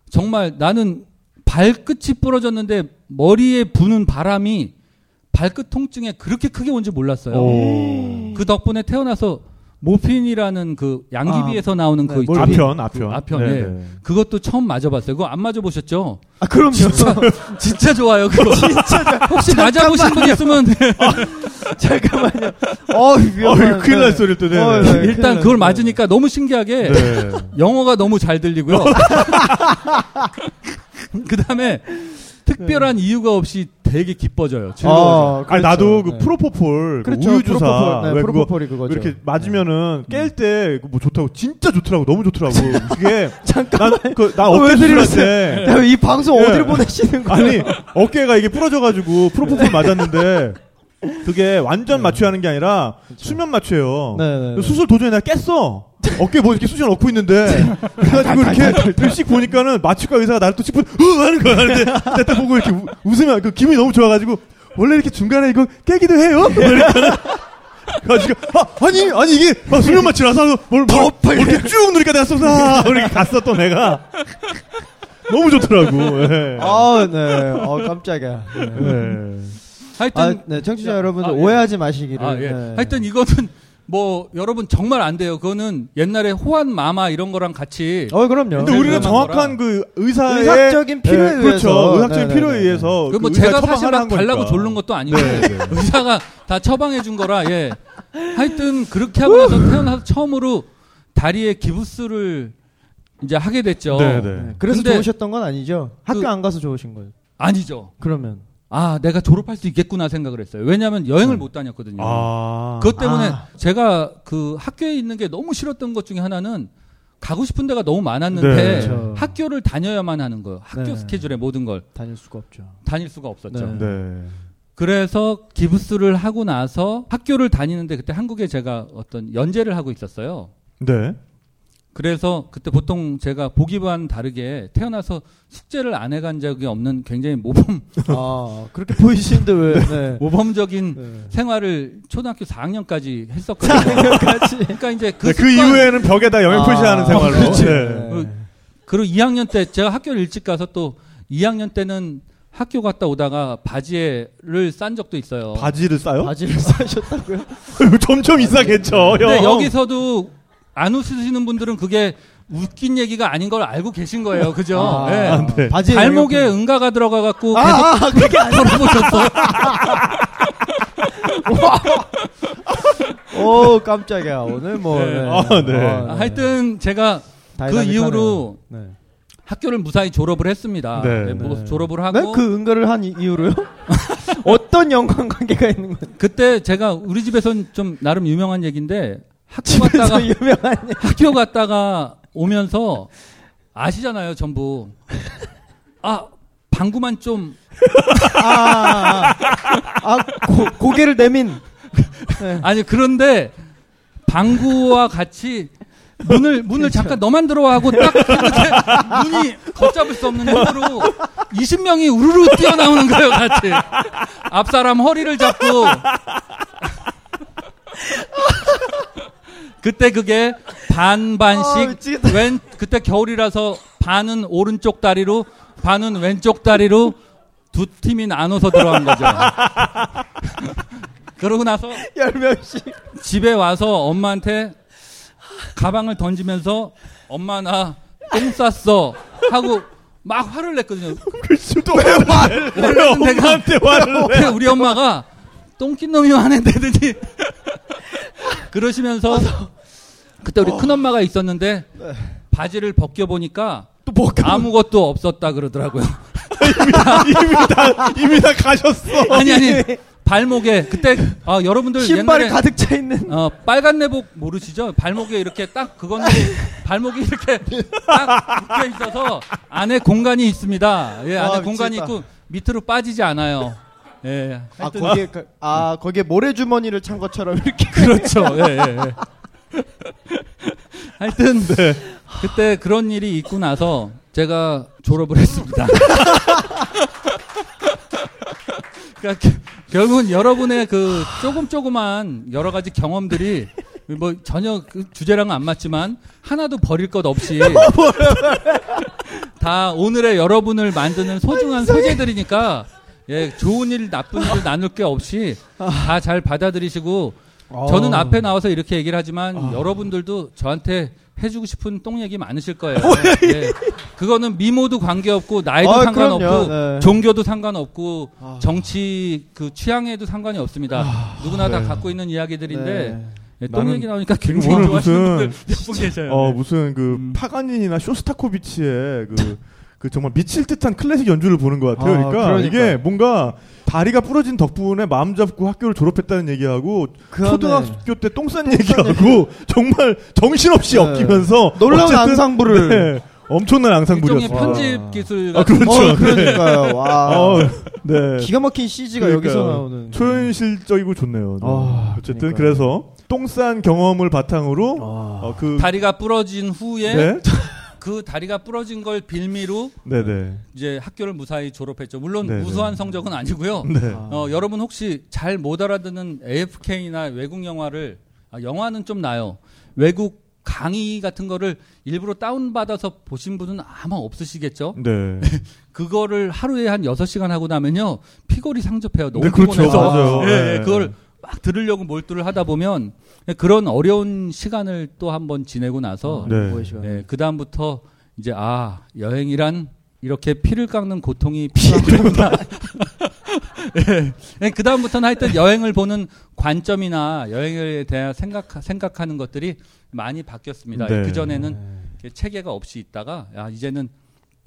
정말 나는 발끝이 부러졌는데 머리에 부는 바람이 발끝 통증에 그렇게 크게 온지 몰랐어요. 오. 그 덕분에 태어나서 모핀이라는 그 양귀비에서 나오는 네, 그. 있죠. 아편, 아편. 아편, 네, 예. 네. 그것도 처음 맞아봤어요. 그거 안 맞아보셨죠? 아 그럼요. 진짜 좋아요. 그거. *laughs* 혹시 맞아보신 분 있으면 *laughs* 잠깐만요. 어 어, 위험한. 이거 큰일 날 소리를 또, 네. 어, 네. 네. 일단 그걸 맞으니까 너무 신기하게 네. 영어가 너무 잘 들리고요. *laughs* *laughs* 그 다음에 특별한 이유가 없이 되게 기뻐져요. 즐거워져요. 아, 아니, 나도 그 네. 프로포폴, 그 그렇죠. 우유 주사, 프로포폴. 네, 프로포폴이 그거죠. 이렇게 맞으면은 깰때 뭐 좋다고 진짜 좋더라고 너무 좋더라고 *laughs* 그게 잠깐. 난그나 어, 왜 어깨 수술할? 때이 방송 예. 어디를 보내시는 거예요? 아니 어깨가 이게 부러져가지고 프로포폴 맞았는데 그게 완전 마취하는 게 아니라 수면 마취예요. 네, 네, 네. 수술 도중에 내가 깼어. 어깨 뭐 이렇게 쑤셔 넣고 있는데 그래가지고 이렇게 씩 보니까는 마취과 의사가 나를 또 짚고 으 하는 거야. 근데 내가 딱 보고 이렇게 우- 웃으면 그 기분이 너무 좋아가지고 원래 이렇게 중간에 이거 깨기도 해요. 그러니까는 가지고 아 아니 아니 이게 아, 수면 마취라서 뭘, 뭘, 뭘 이렇게 쭉 누르니까 내가 쏘사 이렇게 갔어 또 내가 너무 좋더라고. 예. 아, 네. 어, 깜짝이야. 네. 예. 하여튼 아, 네, 청취자 야, 여러분들 아, 예. 오해하지 마시기를. 아, 예. 네. 하여튼 이거는 뭐 여러분 정말 안 돼요. 그거는 옛날에 호환 마마 이런 거랑 같이 어, 그럼요. 근데 네, 우리는 그런 정확한 그 의사의 의학적인 필요에 예, 그렇죠. 의해서. 의학적인 네, 필요에 네, 네. 의해서 그뭐그 의사 제가 사실 막 달라고. 조른 것도 아니고 네, 네. 의사가 다 처방해 준 거라 예. *laughs* 하여튼 그렇게 하고 나서 태어나서 처음으로 다리에 기부스를 이제 하게 됐죠. 네, 네. 네. 그래서 좋으셨던 건 아니죠? 학교 그- 안 가서 좋으신 거예요. 아니죠. 그러면. 아, 내가 졸업할 수 있겠구나 생각을 했어요. 왜냐하면 여행을 못 다녔거든요. 아. 그것 때문에 아. 제가 그 학교에 있는 게 너무 싫었던 것 중에 하나는 가고 싶은 데가 너무 많았는데 네. 그렇죠. 학교를 다녀야만 하는 거예요. 학교 네. 스케줄에 모든 걸 다닐 수가 없죠. 다닐 수가 없었죠. 네. 네. 그래서 기부스를 하고 나서 학교를 다니는데 그때 한국에 제가 어떤 연재를 하고 있었어요. 네. 그래서 그때 보통 제가 보기와는 다르게 태어나서 숙제를 안 해간 적이 없는 굉장히 모범 *laughs* 아, 그렇게 *laughs* 보이시는데 왜, 네. 모범적인 네. 생활을 초등학교 4학년까지 했었거든요. 같이. 그러니까 이제 그, 네, 그 습관- 이후에는 벽에다 영양 아, 표시하는 생활로. 그렇지. 네. 그리고 2학년 때 제가 학교를 일찍 가서 또 2학년 때는 학교 갔다 오다가 바지를 싼 적도 있어요. 바지를 싸요? 바지를 사셨다고요? *laughs* 점점 이상했죠, 형. 근데 여기서도 안 웃으시는 분들은 그게 웃긴 얘기가 아닌 걸 알고 계신 거예요. 그죠? 아, 예. 아, 네. 바지에 발목에 영향- 응가가 들어가 갖고 아, 아, 그게. 걸어보셨어. *laughs* 오, 깜짝이야. 오늘 뭐. 네. 네. 아, 네. 아, 하여튼 제가 그. 이후로 네. 학교를 무사히 졸업을 했습니다. 네. 예, 뭐 네. 졸업을 하고 네? 그 응가를 한 이- 이유로요? *laughs* 어떤 연관 관계가 있는 거예요? 그때 제가 우리 집에선 좀 나름 유명한 얘기인데 학교 갔다가 유명한 *laughs* 학교 갔다가 오면서 아시잖아요, 전부. 아, 방구만 좀 아, 아, 아, 아 고, 고개를 내민. 네. 아니 그런데 방구와 같이 문을 문을 잠깐 너만 들어와 하고 딱 했는데 문이 걷잡을 수 없는 힘으로 20명이 우르르 뛰어나오는 거예요, 같이. 앞 사람 허리를 잡고 그때 그게 반 아, 반씩 미치겠다. 왼 그때 겨울이라서 반은 오른쪽 다리로 반은 왼쪽 다리로 두 팀이 나눠서 들어간 거죠. *laughs* 그러고 나서 열 명씩. 집에 와서 엄마한테 가방을 던지면서 엄마 나 똥 쌌어 하고 막 화를 냈거든요. 글쎄, 또왜 화를 내? 왜 엄마한테 화를 *laughs* 내? 우리 엄마가 똥낀 놈이 화내 내더니 그러시면서 그때 우리 큰 엄마가 있었는데 바지를 벗겨 보니까 또 뭐, 아무것도 없었다 그러더라고요. *laughs* 이미 다, 이미 다, 이미 다 가셨어. 아니 아니 발목에 그때 아 여러분들 신발이 가득 차 있는. 어, 빨간 내복 모르시죠? 발목에 이렇게 딱 그건데 *laughs* 발목이 이렇게 딱 묶여 있어서 안에 공간이 있습니다. 예, 안에 아, 공간이. 있고 밑으로 빠지지 않아요. 예. 아 거기에 그- 아 거기에 모래 주머니를 찬 것처럼 이렇게 그렇죠. 예, 예, 예. *laughs* 하여튼 그때 그런 일이 있고 나서 제가 졸업을 했습니다. *laughs* 그러니까 겨- 결국은 여러분의 그 조금 조그만 여러 가지 경험들이 뭐 전혀 그 주제랑은 안 맞지만 하나도 버릴 것 없이 *laughs* 다 오늘의 여러분을 만드는 소중한 소재들이니까 예 좋은 일 나쁜 일 나눌 게 없이 다 잘 받아들이시고 저는 아. 앞에 나와서 이렇게 얘기를 하지만 아. 여러분들도 저한테 해주고 싶은 똥 얘기 많으실 거예요. 예. 그거는 미모도 관계없고 나이도 아, 상관없고. 네. 종교도 상관없고 아. 정치 그 취향에도 상관이 없습니다. 누구나 다 네. 갖고 있는 이야기들인데 네. 예, 똥 얘기 나오니까 굉장히 좋아하시는 무슨- 분들 몇 분 계셔요. 어 네. 무슨 그 음. 파가닌이나 쇼스타코비치의 그, *laughs* 그 정말 미칠 듯한 클래식 연주를 보는 것 같아요. 아, 그러니까 그러니까요. 이게 뭔가 다리가 부러진 덕분에 마음 잡고 학교를 졸업했다는 얘기하고 그 초등학교 때 똥싼 얘기하고 *laughs* 정말 정신없이 네. 엮이면서 놀라운 앙상블을 네, 엄청난 앙상블이었어요. 편집 기술 아, 같은 그렇죠. 어, 그러니까요. 와. 어, 네. 기가 막힌 CG가 그러니까요. 여기서 나오는. 초현실적이고 좋네요. 네. 아, 어쨌든 그러니까요. 그래서 똥싼 경험을 바탕으로 아. 어, 그 다리가 부러진 후에 네, 그 다리가 부러진 걸 빌미로 네, 네, 이제 학교를 무사히 졸업했죠. 물론 네네. 우수한 성적은 아니고요. 네. 아. 어, 여러분 혹시 잘 못 알아듣는 AFK나 외국 영화를 아, 영화는 좀 나요. 외국 강의 같은 거를 일부러 다운받아서 보신 분은 아마 없으시겠죠? 네. *laughs* 그거를 하루에 한 6시간 하고 나면요. 피골이 상접해요. 너무 네, 그렇죠. 피곤해서. 맞아요. 예, 네. 예, 그걸 막 들으려고 몰두를 하다 보면 그런 어려운 시간을 또 한번 지내고 나서 네. 뭐의 시간. 네, 그 다음부터 이제 아 여행이란 이렇게 피를 깎는 고통이 *laughs* 필요하구나. 네, 그 다음부터는 하여튼 여행을 보는 관점이나 여행에 대한 생각 생각하는 것들이 많이 바뀌었습니다. 네. 그 전에는 체계가 없이 있다가 야 이제는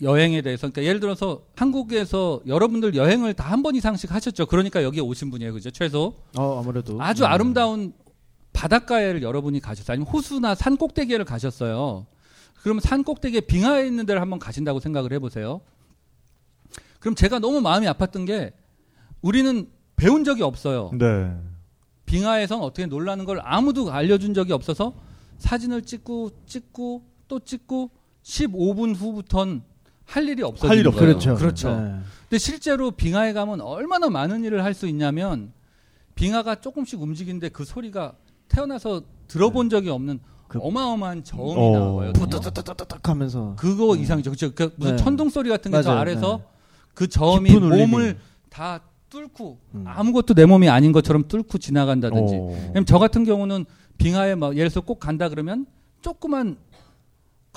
여행에 대해서 그러니까 예를 들어서 한국에서 여러분들 여행을 다 한 번 이상씩 하셨죠. 그러니까 여기 오신 분이에요, 그죠? 최소 어, 아무래도. 아주 네. 아름다운 바닷가에를 여러분이 가셨어요. 아니면 호수나 산 꼭대기를 가셨어요. 그러면 산 꼭대기에 빙하에 있는 데를 한번 가신다고 생각을 해보세요. 그럼 제가 너무 마음이 아팠던 게 우리는 배운 적이 없어요. 네. 빙하에선 어떻게 놀라는 걸 아무도 알려준 적이 없어서 사진을 찍고 찍고 또 찍고 15분 후부턴 할 일이 없어지는 할 일이 거예요. 그렇죠. 그렇죠. 네. 근데 실제로 빙하에 가면 얼마나 많은 일을 할 수 있냐면 빙하가 조금씩 움직이는데 그 소리가 태어나서 들어본 적이 없는 그- 어마어마한 저음이 어. 나와요. 부드드드드득 하면서. 그거 이상이죠. 그죠? 그 무슨 네. 천둥 소리 같은 게 저 맞아요. 아래서 네. 그 저음이 깊은 울림이. 몸을 다 뚫고 음. 아무것도 내 몸이 아닌 것처럼 뚫고 지나간다든지. 어. 왜냐면 저 같은 경우는 빙하에 막 예를 들어서 꼭 간다 그러면 조그만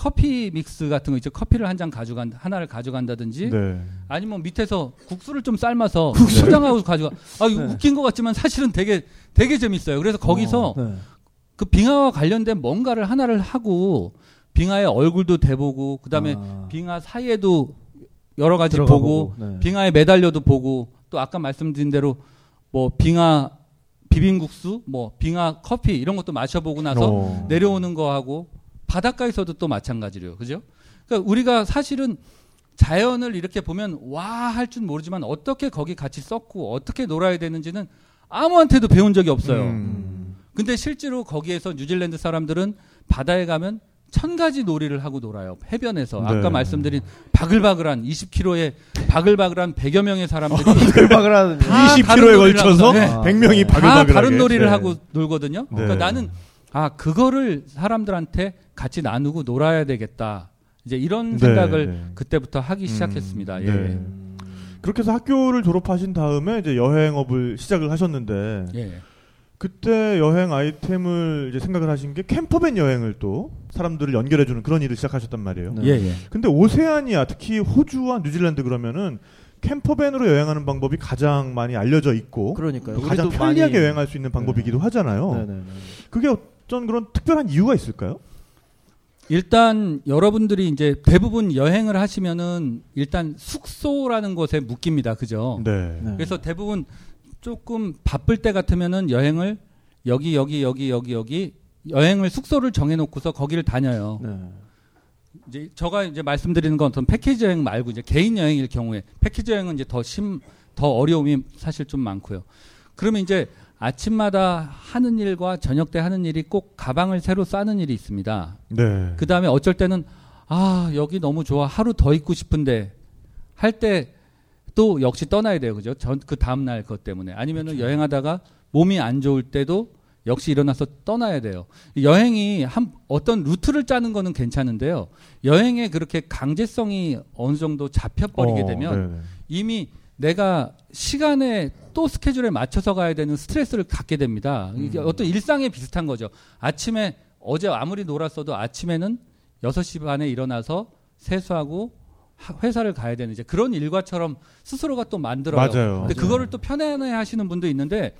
커피 믹스 같은 거 있죠. 커피를 한 잔 가져간 하나를 가져간다든지 네. 아니면 밑에서 국수를 좀 삶아서 포장하고 가져가. 아 이거 네. 웃긴 것 같지만 사실은 되게 되게 재밌어요. 그래서 거기서 네. 그 빙하와 관련된 뭔가를 하나를 하고 빙하의 얼굴도 대보고 그다음에 아. 빙하 사이에도 여러 가지 들어가 보고 네. 빙하에 매달려도 보고 또 아까 말씀드린 대로 뭐 빙하 비빔국수 뭐 빙하 커피 이런 것도 마셔보고 나서 어. 내려오는 거하고 바닷가에서도 또 마찬가지로요. 그죠? 그러니까 우리가 사실은 자연을 이렇게 보면 와 할 줄 모르지만 어떻게 거기 같이 썩고 어떻게 놀아야 되는지는 아무한테도 배운 적이 없어요. 음. 근데 실제로 거기에서 뉴질랜드 사람들은 바다에 가면 천 가지 놀이를 하고 놀아요. 해변에서 네. 아까 말씀드린 바글바글한 20km의 바글바글한 100여 명의 사람들이. *laughs* 다 다른 20km에 놀이를 걸쳐서 네. 100명이 다 바글바글하게 다른 놀이를 네. 하고 놀거든요. 네. 그러니까 나는 아 그거를 사람들한테 같이 나누고 놀아야 되겠다. 이제 이런 네, 생각을 네. 그때 하기 시작했습니다. 음, 예. 네. 그렇게 해서 학교를 졸업하신 다음에 이제 여행업을 시작을 하셨는데 예. 그때 여행 아이템을 이제 생각을 하신 게 캠퍼밴 여행을 또 사람들을 연결해 주는 그런 일을 시작하셨단 말이에요. 네. 예, 예. 근데 오세아니아 특히 호주와 뉴질랜드 그러면은 캠퍼밴으로 여행하는 방법이 가장 많이 알려져 있고 그러니까요. 또 가장 편리하게 많이- 여행할 수 있는 방법이기도 하잖아요. 네네네. 그게 어떤 그런 특별한 이유가 있을까요? 일단 여러분들이 이제 대부분 여행을 하시면은 일단 숙소라는 곳에 묶입니다. 그죠? 네. 네. 그래서 대부분 조금 바쁠 때 같으면은 여행을 여기 여기 여기 여기 여기 여행을 숙소를 정해 놓고서 거기를 다녀요. 네. 이제 제가 이제 말씀드리는 건 어떤 패키지 여행 말고 이제 개인 여행일 경우에 패키지 여행은 이제 더 심더 어려움이 사실 좀 많고요. 그러면 이제 아침마다 하는 일과 저녁 때 하는 일이 꼭 가방을 새로 싸는 일이 있습니다. 네. 그 다음에 어쩔 때는 아 여기 너무 좋아. 하루 더 있고 싶은데. 할 때 또 역시 떠나야 돼요. 그죠? 전그 다음 날 것 때문에. 아니면은 여행하다가 몸이 안 좋을 때도 역시 일어나서 떠나야 돼요. 여행이 한 어떤 루트를 짜는 거는 괜찮은데요. 여행에 그렇게 강제성이 어느 정도 잡혀버리게 어, 되면 네네. 이미 내가 시간에 또 스케줄에 맞춰서 가야 되는 스트레스를 갖게 됩니다. 이게 음. 어떤 일상에 비슷한 거죠. 아침에 어제 아무리 놀았어도 아침에는 6시 반에 일어나서 세수하고 하- 회사를 가야 되는 이제 그런 일과처럼 스스로가 또 만들어요. 맞아요. 근데 그거를 또 편안해 하시는 분도 있는데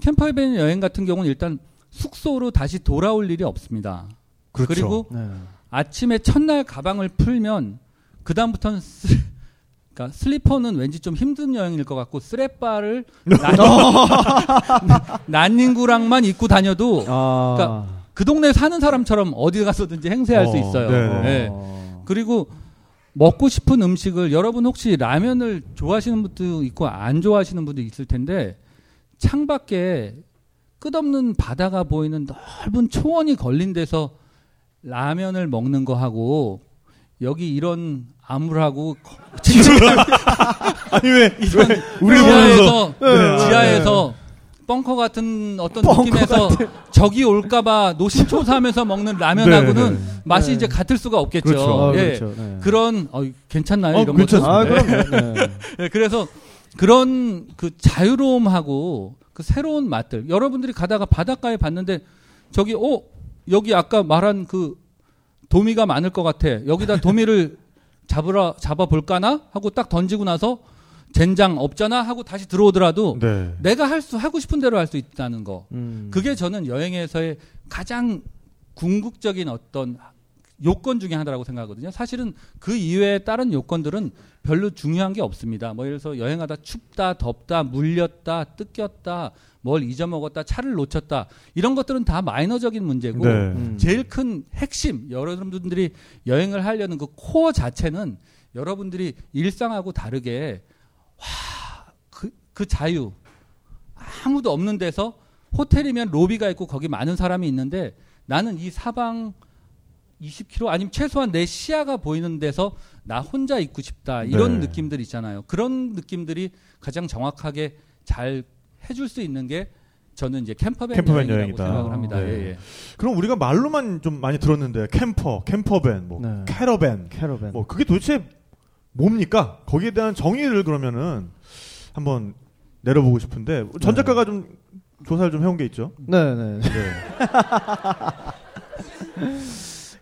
캠퍼밴 여행 같은 경우는 일단 숙소로 다시 돌아올 일이 없습니다. 그렇죠. 리고 네. 아침에 첫날 가방을 풀면 그 다음부터는 슬, 그러니까 슬리퍼는 왠지 좀 힘든 여행일 것 같고 스레바를 *laughs* *laughs* 난닝구랑만 입고 다녀도 아. 그러니까 그 동네 사는 사람처럼 어디 가서든지 행세할 수 어, 있어요. 네네. 네. 어. 그리고 먹고 싶은 음식을 여러분 혹시 라면을 좋아하시는 분도 있고 안 좋아하시는 분도 있을 텐데 창밖에 끝없는 바다가 보이는 넓은 초원이 걸린 데서 라면을 먹는 거 하고 여기 이런 암울하고 거- *laughs* 아니 왜, 이런 왜 우리 지하에서 네. 지하에서 벙커 같은 어떤 벙커 느낌에서 적이 올까봐 노심초사하면서 먹는 라면하고는 네, 네. 맛이 네. 이제 같을 수가 없겠죠. 그렇죠. 아, 예. 그렇죠. 네. 그런 어, 괜찮나요 어, 이런. 것도? 아, 그럼 네. 예, *laughs* 그래서 그런 그 자유로움하고 그 새로운 맛들 여러분들이 가다가 바닷가에 봤는데 저기 어 여기 아까 말한 그 도미가 많을 것 같아 여기다 도미를 *laughs* 잡으러 잡아 볼까나 하고 딱 던지고 나서 젠장 없잖아 하고 다시 들어오더라도 네. 내가 할 수 하고 싶은 대로 할 수 있다는 거 음. 그게 저는 여행에서의 가장 궁극적인 어떤 요건 중에 하나라고 생각하거든요. 사실은 그 이외에 다른 요건들은 별로 중요한 게 없습니다. 뭐 예를 들어서 여행하다 춥다, 덥다, 물렸다, 뜯겼다, 뭘 잊어먹었다, 차를 놓쳤다 이런 것들은 다 마이너적인 문제고 네. 음. 제일 큰 핵심 여러분들이 여행을 하려는 그 코어 자체는 여러분들이 일상하고 다르게 와그 그 자유 아무도 없는 데서 호텔이면 로비가 있고 거기 많은 사람이 있는데 나는 이 사방 20km 아니면 최소한 내 시야가 보이는 데서 나 혼자 있고 싶다 이런 네. 느낌들 있잖아요. 그런 느낌들이 가장 정확하게 잘 해줄 수 있는 게 저는 이제 캠퍼밴, 캠퍼밴 여행이라고 여행이다. 생각을 합니다. 네. 예, 예. 그럼 우리가 말로만 좀 많이 들었는데 캠퍼, 캠퍼밴, 뭐 네. 캐러밴, 캐러밴. 뭐 그게 도대체 뭡니까? 거기에 대한 정의를 그러면은 한번 내려보고 싶은데 전 네. 작가가 좀 조사를 좀 해온 게 있죠. 네, 네. 네.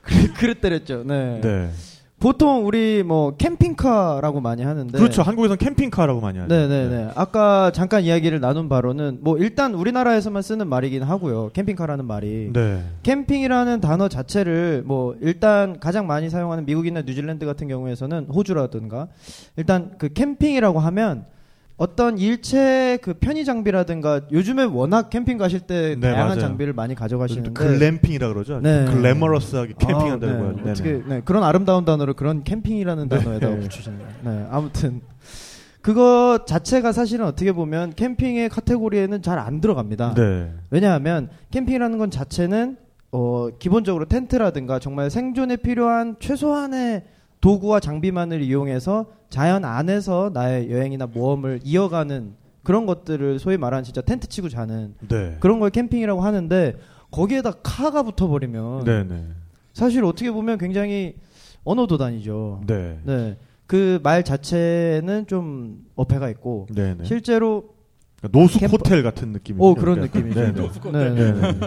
그, 그릇 때렸죠. 네. 네. 보통 우리 뭐 캠핑카라고 많이 하는데 그렇죠. 한국에선 캠핑카라고 많이 하죠. 네, 네, 네. 아까 잠깐 이야기를 나눈 바로는 뭐 일단 우리나라에서만 쓰는 말이긴 하고요. 캠핑카라는 말이. 네. 캠핑이라는 단어 자체를 뭐 일단 가장 많이 사용하는 미국이나 뉴질랜드 같은 경우에서는 호주라든가 일단 그 캠핑이라고 하면 어떤 일체 그 편의 장비라든가 요즘에 워낙 캠핑 가실 때 네, 다양한 맞아요. 장비를 많이 가져가시는데 글램핑이라 그러죠. 네. 글래머러스하게 캠핑한다고 아, 해요. 네. 어떻게 네, 그런 아름다운 단어를 그런 캠핑이라는 네. 단어에다가 붙이시네요. 네, 아무튼 그거 자체가 사실은 어떻게 보면 캠핑의 카테고리에는 잘 안 들어갑니다. 네. 왜냐하면 캠핑이라는 건 자체는 어, 기본적으로 텐트라든가 정말 생존에 필요한 최소한의 도구와 장비만을 이용해서 자연 안에서 나의 여행이나 모험을 이어가는 그런 것들을 소위 말하는 진짜 텐트 치고 자는 네. 그런 걸 캠핑이라고 하는데 거기에다 카가 붙어버리면 네 네. 사실 어떻게 보면 굉장히 언어도단이죠. 네. 네. 그말 자체는 좀 어폐가 있고 네네. 실제로 그러니까 노숙 캠퍼- 호텔 같은 느낌이. 오 그런 느낌이죠. 네. 네, 네, 네.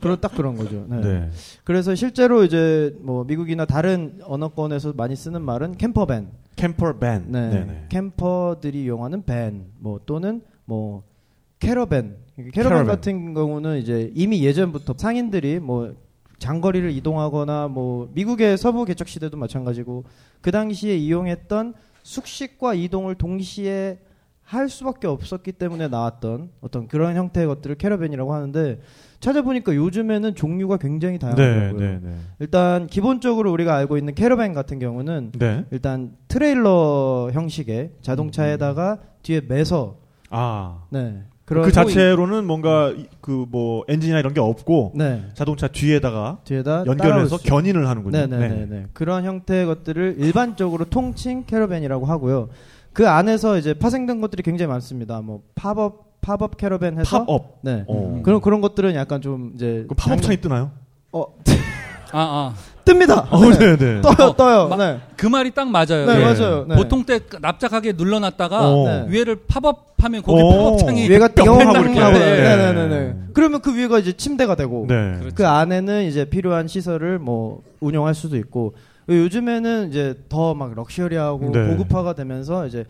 그런 딱 그런 거죠. 네. 네. 그래서 실제로 이제 뭐 미국이나 다른 언어권에서 많이 쓰는 말은 캠퍼밴. 캠퍼밴. 네. 네네. 캠퍼들이 이용하는 밴. 뭐 또는 뭐 캐러밴. 캐러밴 캐러밴. 같은 경우는 이제 이미 예전부터 상인들이 뭐 장거리를 이동하거나 뭐 미국의 서부 개척 시대도 마찬가지고 그 당시에 이용했던 숙식과 이동을 동시에 할 수밖에 없었기 때문에 나왔던 어떤 그런 형태의 것들을 캐러밴이라고 하는데 찾아보니까 요즘에는 종류가 굉장히 네, 다양하고요. 네, 네. 일단 기본적으로 우리가 알고 있는 캐러밴 같은 경우는 네. 일단 트레일러 형식의 자동차에다가 뒤에 매서 아. 네 그 자체로는 뭔가 그 뭐 엔진이나 이런 게 없고 네 자동차 뒤에다가 뒤에다 연결해서 견인을 하는군요. 네네네. 그런 형태의 것들을 일반적으로 통칭 캐러밴이라고 하고요. 그 안에서 이제 파생된 것들이 굉장히 많습니다. 뭐 pop-up pop-up 캐러밴 해서 팝업. 네. 어. 그런 그런 것들은 약간 좀 이제 그 팝업 창이 뜨나요? 어 아, 아. *laughs* 뜹니다. 어, 네, 네. 떠요 어, 떠요. 마- 네. 그 말이 딱 맞아요. 네, 예. 맞아요. 네. 보통 때 납작하게 눌러놨다가 어. 네. 위에를 pop-up하면 거기 어. pop-up창이 위에가 뿅띵 하고 하고 이렇게. 네네네네. 네. 네네 네. 그러면 그 위에가 이제 침대가 되고 네. 그 안에는 이제 필요한 시설을 뭐 운영할 수도 있고 요즘에는 이제 더 막 luxury하고 네. 고급화가 되면서 이제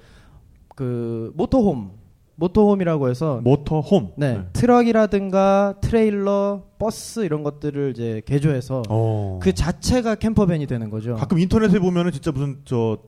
그 motorhome motorhome이라고 해서 motorhome. 네, 트럭이라든가 트레일러, 버스 이런 것들을 이제 개조해서 어. 그 자체가 campervan이 되는 거죠. 가끔 인터넷에 보면은 진짜 무슨 저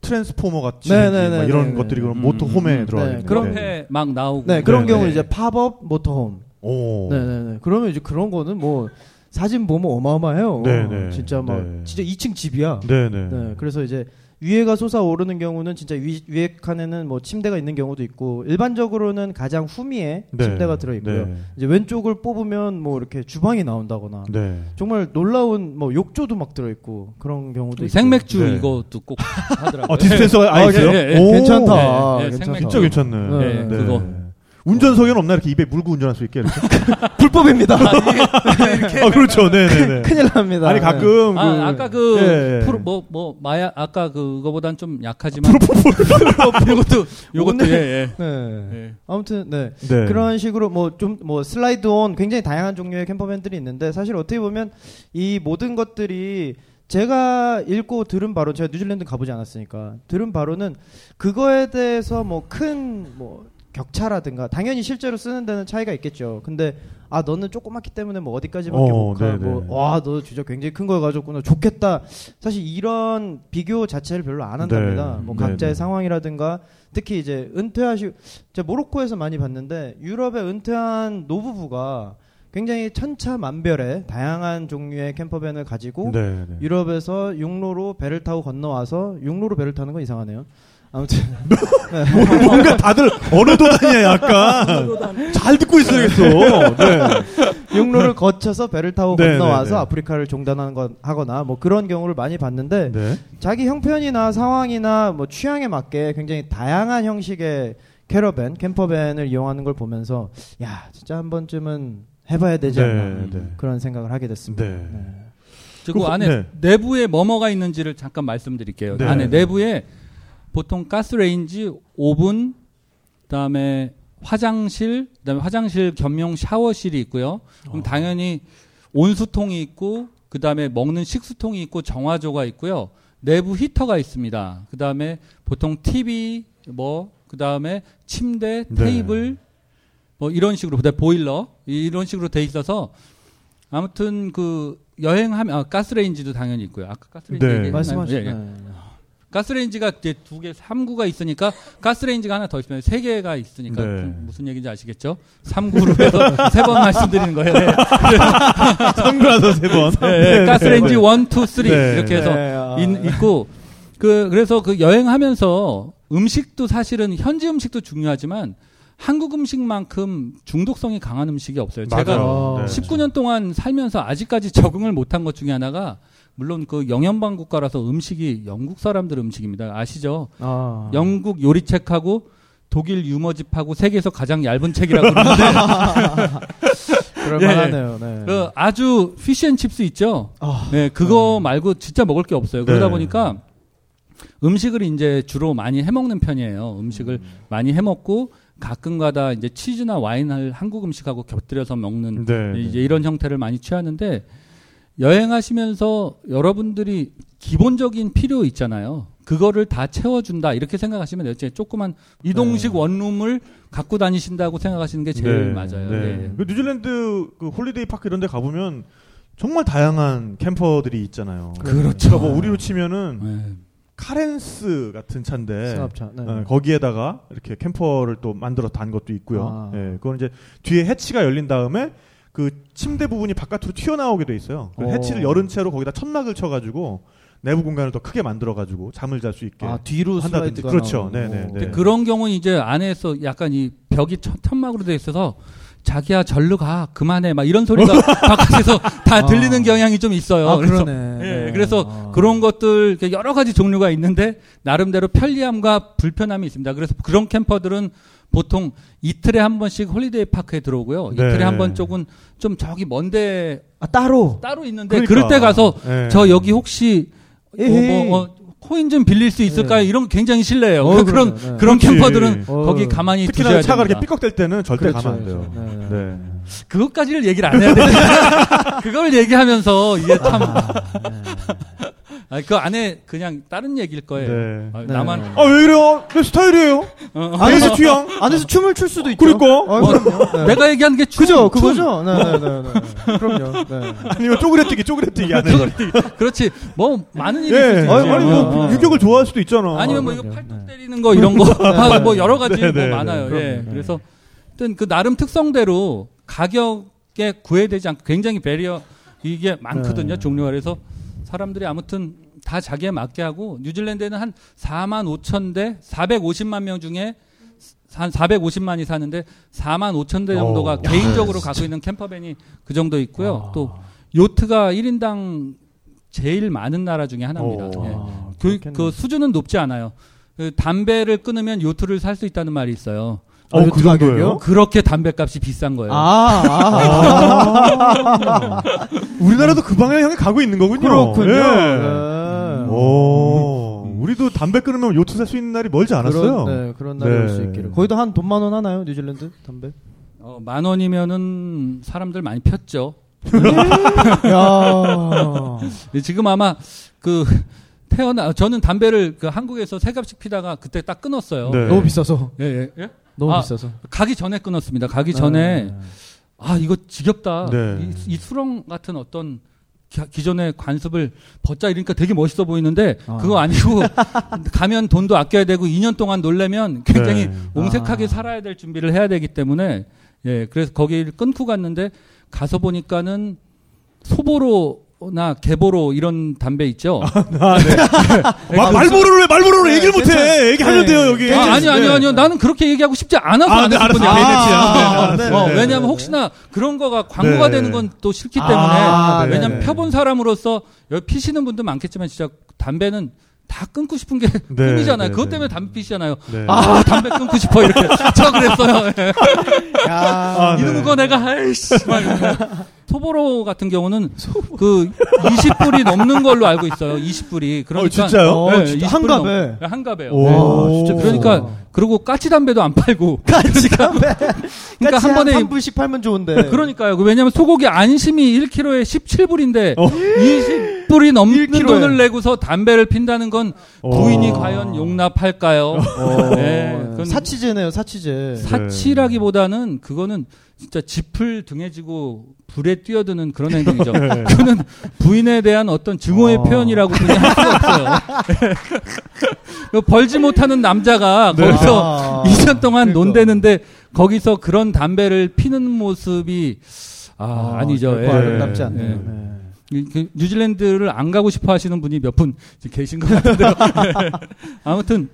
트랜스포머 같이 네, 생긴 네, 막 네, 이런 네, 네. 것들이 그런 음, motorhome에 음, 들어가 네, 있는 그럼 네. 회막 나오고. 네, 그런 네, 경우 네. 이제 pop-up motorhome. 오. 네, 네, 네. 그러면 이제 그런 거는 뭐 사진 보면 어마어마해요. 네, 네. 진짜 막 네. 진짜 2층 집이야. 네, 네. 네, 그래서 이제 위에가 솟아오르는 경우는 진짜 위, 위에 칸에는 뭐 침대가 있는 경우도 있고 일반적으로는 가장 후미에 네. 침대가 들어 있고요. 네. 이제 왼쪽을 뽑으면 뭐 이렇게 주방이 나온다거나 네. 정말 놀라운 뭐 욕조도 막 들어 있고 그런 경우도 있고. 생맥주 네. 이것도 꼭 하더라고요. 아, 디스펜서가 아예 예, 있어요? 예, 예. 오. 괜찮다. 네, 네, 괜찮다. 생맥주. 진짜 괜찮네. 네, 그거. 운전석에는 없나 이렇게 입에 물고 운전할 수 있게 이렇게? *laughs* 불법입니다. 아 그렇죠, 네, 네, 네. *laughs* 큰일 납니다. 아니 가끔 아, 그, 아까 그 예, 예. 프로 뭐뭐 마야 아까 그거보단 좀 약하지만 *laughs* 요것도 요것도 오늘- 예, 네. 예. 예. 아무튼 네. 네. 그런 식으로 뭐좀뭐 슬라이드 온 굉장히 다양한 종류의 캠퍼밴들이 있는데 사실 어떻게 보면 이 모든 것들이 제가 읽고 들은 바로 제가 뉴질랜드 가보지 않았으니까 들은 바로는 그거에 대해서 뭐 큰뭐 격차라든가 당연히 실제로 쓰는 데는 차이가 있겠죠. 근데 아 너는 조그맣기 때문에 뭐 어디까지밖에 어, 못 가. 네네. 뭐와너 진짜 굉장히 큰 걸 가졌구나. 좋겠다. 사실 이런 비교 자체를 별로 안 한답니다. 네. 뭐 네네. 각자의 상황이라든가 특히 이제 은퇴하시 제가 모로코에서 많이 봤는데 유럽의 은퇴한 노부부가 굉장히 천차만별의 다양한 종류의 캠퍼밴을 가지고 네, 네. 유럽에서 육로로 배를 타고 건너와서 육로로 배를 타는 건 이상하네요. 아무튼 *laughs* 뭔가 다들 어느 도단이야 약간 잘 듣고 있어야겠어. 네. 육로를 거쳐서 배를 타고 네, 건너와서 네, 네. 아프리카를 종단하는 건 하거나 뭐 그런 경우를 많이 봤는데 네. 자기 형편이나 상황이나 뭐 취향에 맞게 굉장히 다양한 형식의 캐러밴, 캠퍼밴을 이용하는 걸 보면서 야 진짜 한 번쯤은 해봐야 되지 네, 않나 네. 그런 생각을 하게 됐습니다. 네. 그리고 그, 안에 네. 내부에 뭐뭐가 있는지를 잠깐 말씀드릴게요. 네. 안에 내부에 보통 가스레인지, 오븐, 그다음에 화장실, 그다음에 화장실 겸용 샤워실이 있고요. 그럼 당연히 온수통이 있고 그다음에 먹는 식수통이 있고 정화조가 있고요. 내부 히터가 있습니다. 그다음에 보통 TV 뭐 그다음에 침대, 네. 테이블 뭐 이런 식으로 그다음에 보일러 이런 식으로 돼 있어서 아무튼 그 여행하면 아, 가스레인지도 당연히 있고요. 아까 가스레인지 네. 말씀하시죠. 예, 예. 가스레인지가 이제 두 개, 3구가 있으니까 가스레인지가 하나 더 있으면 세 개가 있으니까 네. 좀 무슨 얘기인지 아시겠죠? 3구로 해서 *laughs* 세 번 말씀드리는 거예요. 네. *laughs* 선글라서 세 번. 네, 네. 가스레인지 1, 2, 3 네. 이렇게 해서 네, 아. 있, 있고 그 그래서 그 여행하면서 음식도 사실은 현지 음식도 중요하지만 한국 음식만큼 중독성이 강한 음식이 없어요. 제가 맞아요. 네. 19년 동안 살면서 아직까지 적응을 못한 것 중에 하나가 물론 그 영연방 국가라서 음식이 영국 사람들 음식입니다. 아시죠? 아. 영국 요리책하고 독일 유머집하고 세계에서 가장 얇은 책이라고 그러는데 *laughs* 그럴만하네요. 네. 그 아주 피쉬앤칩스 있죠. 아. 네, 그거 말고 진짜 먹을 게 없어요. 그러다 네. 보니까 음식을 이제 주로 많이 해 먹는 편이에요. 음식을 많이 해 먹고 가끔가다 이제 치즈나 와인을 한국 음식하고 곁들여서 먹는 네. 이제 이런 형태를 많이 취하는데 여행하시면서 여러분들이 기본적인 필요 있잖아요. 그거를 다 채워준다 이렇게 생각하시면 돼요. 제 조그만 이동식 네. 원룸을 갖고 다니신다고 생각하시는 게 제일 맞아요. 네. 예. 그 뉴질랜드 그 holiday park 이런 데 가보면 정말 다양한 camper들이 있잖아요. 그렇죠. 그러니까 뭐 우리로 치면은 네. 카렌스 같은 차인데 승합차. 네. 어, 거기에다가 이렇게 캠퍼를 또 만들어 단 것도 있고요. 아. 예, 그건 이제 뒤에 해치가 열린 다음에 그 침대 부분이 바깥으로 튀어나오게 돼 있어요. 그 오. 해치를 열은 채로 거기다 천막을 쳐가지고 내부 공간을 더 크게 만들어가지고 잠을 잘 수 있게 아 뒤로 한다든지. 그렇죠. 네네, 오. 네. 근데 그런 경우는 이제 안에서 약간 이 벽이 천- 천막으로 돼 있어서 자기야 절로 가 그만해 막 이런 소리가 *laughs* 바깥에서 다 아. 들리는 경향이 좀 있어요. 아 그래서. 예, 네. 그래서 아. 그런 것들 여러 가지 종류가 있는데 나름대로 편리함과 불편함이 있습니다. 그래서 그런 camper들은 보통 이틀에 한 번씩 holiday park에 들어오고요. 네. 이틀에 한 번 쪽은 좀 저기 먼데 아 따로. 따로 있는데 그러니까. 그럴때 가서 예. 저 여기 혹시 어, 에헤이. 뭐, 어, 코인 좀 빌릴 수 있을까요? 네. 이런 거 굉장히 실례예요. 어, *laughs* 그런 그러네. 네. 그런 그렇지. camper들은 어. 거기 가만히 특히나 두셔야 차가 됩니다. 이렇게 삐걱댈 때는 절대 그렇죠, 가면 안 돼요. 그렇죠. 네. 네. 그것까지를 얘기를 안 해야 됩니다. *laughs* 그걸 얘기하면서 이게 참, 아, 그 안에 그냥 다른 얘기일 거예요. 네. 아, 네. 나만, 아왜 이래요? 내 스타일이에요. 어, 어. 안에서 취향. 안에서 춤을 출 수도 있죠. 그러니까. 아, 그럼요. 네. 내가 얘기하는 게 춤, 그죠, 춤. 그거죠. 네네네. 네. 그럼요. 네. *laughs* 아니면 쪼그레뜨기 쪼그레뜨기 안에서. 그렇지. 뭐, 많은 일이 예. 있지. 아니, 아니 뭐 어, 어. 유격을 좋아할 수도 있잖아. 아니면 뭐 이거. 팔뚝 네. 때리는 거 이런 거, 아, *laughs* 뭐 여러 가지 네, 뭐 네, 많아요. 네, 예. 그래서, 하여튼 그 나름 특성대로 가격에 구애되지 않고 굉장히 배리어 이게 많거든요. 네. 종류가. 그래서 사람들이 아무튼 다 자기에 맞게 하고 뉴질랜드에는 한 4만 5천 대, 450만 명 중에 한 450만이 사는데 4만 5천 대 정도가 어. 개인적으로 갖고 있는 캠퍼밴이 그 정도 있고요. 아. 또 요트가 1인당 제일 많은 나라 중에 하나입니다. 어. 예. 아, 그. 그 수준은 높지 않아요. 그 담배를 끊으면 요트를 살 수 있다는 말이 있어요. 어, 아, 그? 가격이요? 그렇게 담배값이 비싼 거예요. 아, 아, *laughs* 우리나라도 그 방향 향해 가고 있는 거군요. 그렇군요. 예. 네. 오, 우리도 담배 끊으면 요트 살 수 있는 날이 멀지 않았어요. 그런, 네, 그런 날이 네. 올수 있기를. 거기도 한 돈 만 원 하나요, 뉴질랜드 담배? 어, 만 원이면은 사람들 많이 폈죠. *laughs* 야, 근데 지금 아마 그 태어나 저는 담배를 그 한국에서 세 갑씩 피다가 그때 딱 끊었어요. 네. 너무 비싸서. 예, 예, 예? 너무 아, 비싸서. 가기 전에 끊었습니다. 가기 전에 네. 아 이거 지겹다. 네. 이, 이 수렁 같은 어떤 기- 기존의 관습을 벗자 이러니까 되게 멋있어 보이는데 아. 그거 아니고 *laughs* 가면 돈도 아껴야 되고 2년 동안 놀려면 굉장히 네. 옹색하게 아. 살아야 될 준비를 해야 되기 때문에 예 그래서 거기를 끊고 갔는데 가서 보니까는 소보로 나 개보로 이런 담배 있죠. *laughs* 아, 네. 마- 말보로를 왜 말보로를 네, 얘기를 못해. 얘기하면 네. 돼요 여기. 아, 아니 아니 네. 아니요 나는 그렇게 얘기하고 싶지 않아서 아, 안 네, 했을. 뿐이야. 네, 네, 네, 아, 네, 네, 네, 어, 네. 왜냐하면 혹시나 그런 거가 광고가 네. 되는 건 또 싫기 때문에 아, 네. 왜냐하면 펴본 사람으로서 여기 피시는 분도 많겠지만 진짜 담배는 다 끊고 싶은 게 네, 꿈이잖아요. 네, 그것 네. 때문에 담배 피시잖아요. 네. 아 담배 끊고 싶어 이렇게 *laughs* 저 그랬어요. 예. *laughs* 야, 아, 네. 이놈의 거 내가 아이씨. 소보로 같은 경우는 그 20불이 넘는 걸로 알고 있어요. 20불이 그러니까 어, 진짜요? 어, 네, 진짜 20불이 한갑에. 진짜 그러니까. 그리고 까치 담배도 안 팔고 *laughs* 까치 담배. 그러니까 한 번에 3불씩 팔면 좋은데. 그러니까요. 왜냐하면 소고기 안심이 1kg에 17불인데 어. 20 불이 넘는 1kg 에. 돈을 내고서 담배를 핀다는 건 부인이 어. 과연 용납할까요? 어, 네, 사치제네요, 사치제. 사치라기보다는 그거는 진짜 짚을 등에 지고 불에 뛰어드는 그런 행동이죠. *laughs* 네. 그거는 부인에 대한 어떤 증오의 어. 표현이라고 그냥 할 수가 없어요. 그 *laughs* 벌지 못하는 남자가 네. 거기서 아. 2년 동안 그러니까. 논대는데 거기서 그런 담배를 피는 모습이 아, 아, 니죠 결코 아름답지 예. 않네요. 예. 네. 이- 그 뉴질랜드를 안 가고 싶어 하시는 분이 몇 분 계신 것 같은데요. *laughs* 아무튼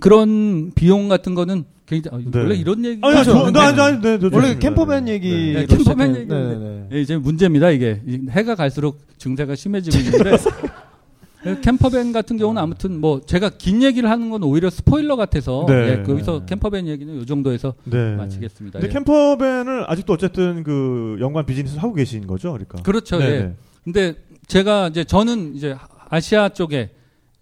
그런 비용 같은 거는 굉장히 아, 네. 원래 이런 얘기 아니. 저, 나, 아니, 아니, 네, 저 원래 좋습니다. 캠퍼밴 네. 얘기. 네, 캠퍼밴 얘기. 네, 네. 예, 이제 문제입니다 이게 이 해가 갈수록 증세가 심해지고 있는데 *laughs* 예, 캠퍼밴 같은 경우는 아무튼 뭐 제가 긴 얘기를 하는 건 오히려 스포일러 같아서 네. 예, 거기서 캠퍼밴 얘기는 이 정도에서 네. 마치겠습니다. 근데 예. 캠퍼밴을 아직도 어쨌든 그 연관 비즈니스를 하고 계신 거죠, 그러니까. 그렇죠. 네, 예. 네. 근데 제가 이제 저는 이제 아시아 쪽에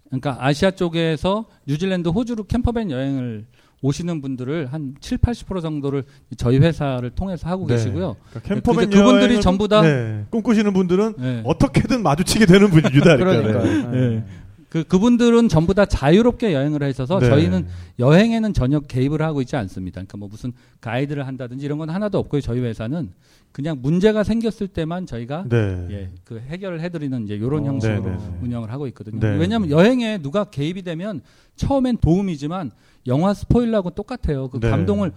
그러니까 아시아 쪽에서 뉴질랜드, 호주로 캠퍼밴 여행을 오시는 분들을 한 7, 80% 정도를 저희 회사를 통해서 하고 네. 계시고요. 그러니까 캠퍼밴 그- 그분들이 전부 다- 네, 꿈꾸시는 분들은 예. 어떻게든 마주치게 되는 분이다. 그러니까. 네. 네. 그 그분들은 전부 다 자유롭게 여행을 하셔서 네. 저희는 여행에는 전혀 개입을 하고 있지 않습니다. 그러니까 뭐 무슨 가이드를 한다든지 이런 건 하나도 없고요. 저희 회사는 그냥 문제가 생겼을 때만 저희가 네. 예, 그 해결을 해드리는 이제 이런 어, 형식으로 네, 네, 네. 운영을 하고 있거든요. 네. 왜냐하면 여행에 누가 개입이 되면 처음엔 도움이지만 영화 스포일러하고 똑같아요. 그 네. 감동을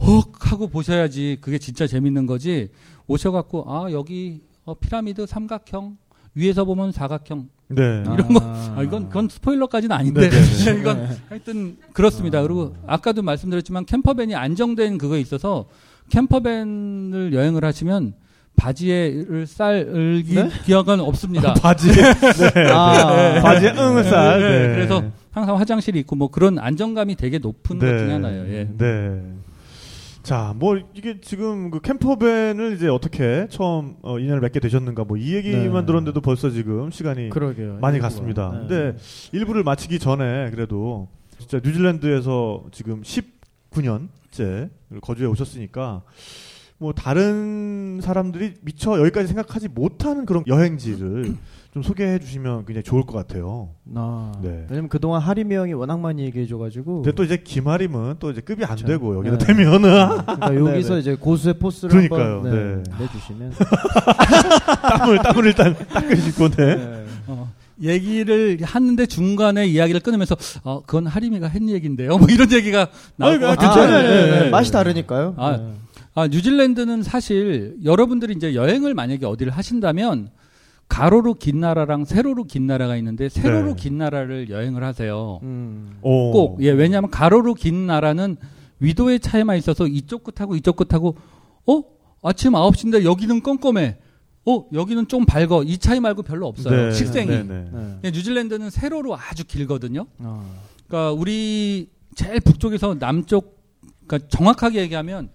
헉 하고 보셔야지 그게 진짜 재밌는 거지. 오셔갖고 아 여기 어, 피라미드 삼각형 위에서 보면 사각형 네. 이런 거- 아, 이건 그건 스포일러까지는 아닌데 네, 네, 네. *laughs* 이건 하여튼 그렇습니다. 그리고 아까도 말씀드렸지만 캠퍼밴이 안정된 그거에 있어서 캠퍼밴을 여행을 하시면 바지에를 쌀 기, 네? 기억은 없습니다. *laughs* 바지. 네. 아, 바지에 응을 쌀. 네, 네. 그래서 항상 화장실이 있고 뭐 그런 안정감이 되게 높은 것 중에 하나예요. 예. 네. 자, 뭐 이게 지금 그 캠퍼밴을 이제 어떻게 처음 어, 인연을 맺게 되셨는가 뭐 이 얘기만 네. 들었는데도 벌써 지금 시간이 그러게요. 많이. 갔습니다. 네. 근데 일부를 마치기 전에 그래도 진짜 뉴질랜드에서 지금 19년째 거주해 오셨으니까 뭐 다른 사람들이 미처 여기까지 생각하지 못하는 그런 여행지를 좀 소개해 주시면 굉장히 좋을 것 같아요. 아, 네. 왜냐면 그동안 하림이 형이 워낙 많이 얘기해 줘가지고. 근데 또 이제 김아림은 또 이제 급이 안 그렇죠. 되고 *laughs* 여기서 네. 되면은 그러니까 여기서 네네. 이제 고수의 포스를 그러니까요. 한번 네, 네. 내주시면. *laughs* 땀을 땀을 일단 닦으시고 네. 네. 어, 얘기를 하는데 중간에 이야기를 끊으면서 어, 그건 하림이가 한 얘기인데요. 뭐 이런 얘기가 나올 아니, 것 아, 같은데. 괜찮아요. 네, 네, 네, 네. 맛이 다르니까요. 아, 네. 아, 뉴질랜드는 사실 여러분들이 이제 여행을 만약에 어디를 하신다면 가로로 긴 나라랑 세로로 긴 나라가 있는데 세로로 네. 긴 나라를 여행을 하세요. 음. 오. 꼭 예, 왜냐하면 가로로 긴 나라는 위도의 차이만 있어서 이쪽 끝하고 이쪽 끝하고 어 아침 9시인데 여기는 껌껌해. 어 여기는 좀 밝어. 이 차이 말고 별로 없어요. 네, 식생이. 네, 네. 네. 예, 뉴질랜드는 세로로 아주 길거든요. 아. 그러니까 우리 제일 북쪽에서 남쪽 그러니까 정확하게 얘기하면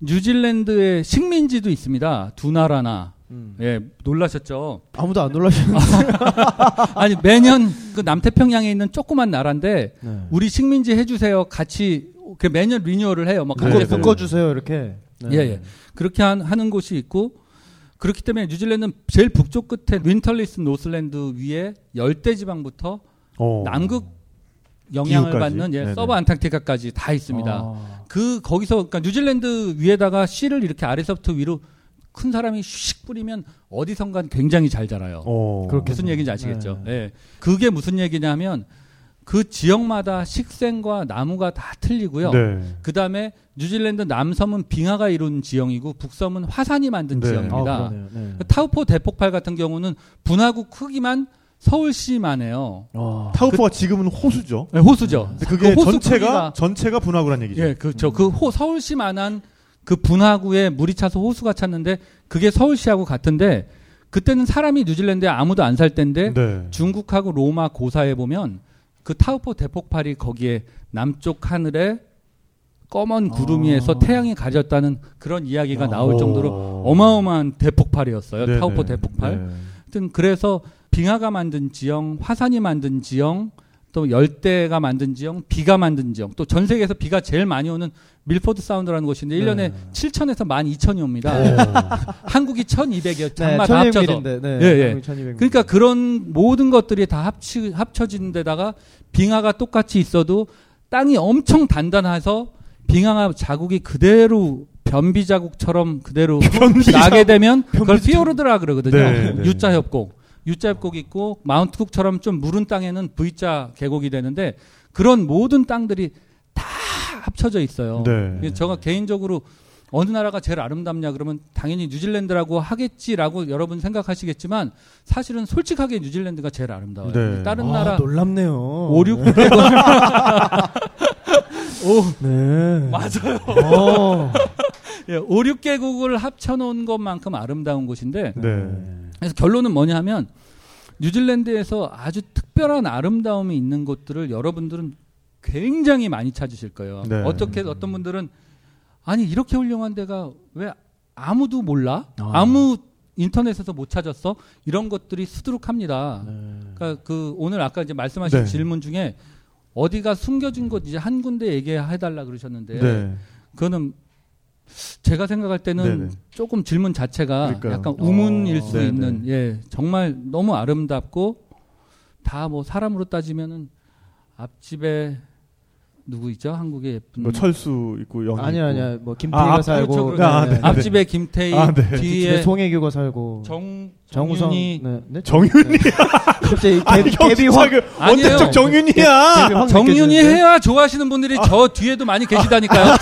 뉴질랜드의 식민지도 있습니다. 두 나라나. 음. 예, 놀라셨죠? 아무도 안 놀라셨는데. *laughs* 아니, 매년 그 남태평양에 있는 조그만 나라인데 네. 우리 식민지 해주세요. 같이 그 매년 renewal을 해요. 막 네, 그거 네. 강제성으로. 묶어주세요 이렇게. 네. 예, 예. 그렇게 한, 하는 곳이 있고 그렇기 때문에 뉴질랜드는 제일 북쪽 끝에 winterless Northland 위에 열대 지방부터 어. 남극 영향을 기후까지? 받는 예. sub Antarctica까지 다 있습니다. 아. 그 거기서 그러니까 뉴질랜드 위에다가 씨를 이렇게 아래서부터 위로 큰 사람이 슉 뿌리면 어디선간 굉장히 잘 자라요. 어. 그렇게 무슨 얘기인지 아시겠죠? 네. 예. 그게 무슨 얘기냐면 그 지역마다 식생과 나무가 다 틀리고요. 네. 그 다음에 뉴질랜드 남섬은 빙하가 이룬 지형이고 북섬은 화산이 만든 네. 지형입니다. 아. 네. 그 타우포 대폭발 같은 경우는 분화구 크기만 서울시만 해요. 와. 타우포가 지금은 호수죠. 네, 호수죠. 그게 그 호수 전체가 크기가- 전체가 분화구란 얘기죠. 예, 그렇죠. 그 호, 서울시만한 그 분화구에 물이 차서 호수가 찼는데 그게 서울시하고 같은데 그때는 사람이 뉴질랜드에 아무도 안 살 때인데 네. 중국하고 로마 고사에 보면 그 타우포 대폭발이 거기에 남쪽 하늘에 검은 구름 위에서 아. 태양이 가렸다는 그런 이야기가 아. 나올 정도로 어. 어마어마한 대폭발이었어요. 네네. 타우포 대폭발. 네. 하여튼 그래서 빙하가 만든 지형, 화산이 만든 지형, 또 열대가 만든 지형, 비가 만든 지형, 또 전 세계에서 비가 제일 많이 오는 밀포드 사운드라는 곳인데 일 1년에 네. 7천에서 12,000이 옵니다. 어. *laughs* 한국이 1,200이요. 네, 다 합쳐서. 1200일인데. 네. 예, 예. 1200. 그러니까 그런 모든 것들이 다 합치, 합쳐진 데다가 빙하가 똑같이 있어도 땅이 엄청 단단해서 빙하 자국이 그대로 변비 자국처럼 그대로 *laughs* 나게 되면 그걸 피오르드라 그러거든요. 네, 네. U자 협곡. U자 협곡 있고 마운트쿡처럼 좀 무른 땅에는 V자 계곡이 되는데 그런 모든 땅들이 다 합쳐져 있어요. 네. 제가 개인적으로 어느 나라가 제일 아름답냐 그러면 당연히 뉴질랜드라고 하겠지라고 여러분 생각하시겠지만 사실은 솔직하게 뉴질랜드가 제일 아름다워요. 네. 다른 아, 나라 놀랍네요. 5, 6, 네. 9, 0 오, 네. 맞아요. 어. *laughs* 예, 5, 6개국을 합쳐놓은 것만큼 아름다운 곳인데 네. 그래서 결론은 뭐냐 하면 뉴질랜드에서 아주 특별한 아름다움이 있는 곳들을 여러분들은 굉장히 많이 찾으실 거예요. 네. 어떻게 어떤 분들은 아니 이렇게 훌륭한 데가 왜 아무도 몰라? 아. 아무 인터넷에서 못 찾았어? 이런 것들이 수두룩합니다. 네. 그러니까 그 오늘 아까 이제 말씀하신 네. 질문 중에 어디가 숨겨진 곳 이제 한 군데 얘기해 달라 그러셨는데 네. 그거는 제가 생각할 때는 네네. 조금 질문 자체가 그러니까요. 약간 우문일 어, 수 네네. 있는 예 정말 너무 아름답고 다 뭐 사람으로 따지면은 앞집에 누구 있죠? 한국에 예쁜 뭐 철수 있고 아니야 있고. 아니야 뭐 김태희가 아, 아, 살고 그렇죠, 그렇죠. 아, 네. 앞집에 김태희 아, 네. 뒤에 송혜교가 살고 정 정우성 정윤이 네, 네? 정윤이 네. *laughs* 갑자기 아니 개, 개비 확 그. 언제적 정윤이야 정윤이? 해야 좋아하시는 분들이 저 뒤에도 많이 계시다니까요. *laughs*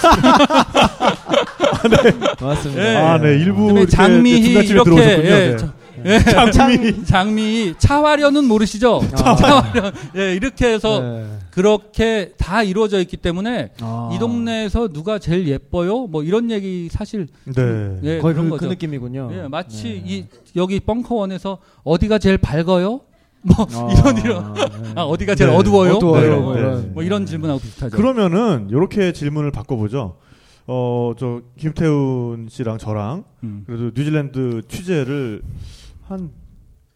맞습니다. 예. 아, 네 일부 그다음에 이렇게 장미희 이렇게 들어오셨군요. 예, 네. 저- 예, *laughs* 장미 장미 차화련은 모르시죠? 아. 차화련 예, 이렇게 해서 네. 그렇게 다 이루어져 있기 때문에 아. 이 동네에서 누가 제일 예뻐요? 뭐 이런 얘기 사실 네. 예, 거의 그런 그, 그 거죠. 느낌이군요. 예, 마치 네. 이 여기 벙커원에서 어디가 제일 밝아요? 뭐 아, *laughs* 이런 이런 네. 아 어디가 제일 네. 어두워요? 어두워요. 네, 뭐 네. 이런. 뭐 이런 질문하고 비슷하죠. 그러면은 이렇게 질문을 바꿔보죠. 어, 저 김태훈 씨랑 저랑 음. 그래도 뉴질랜드 취재를 한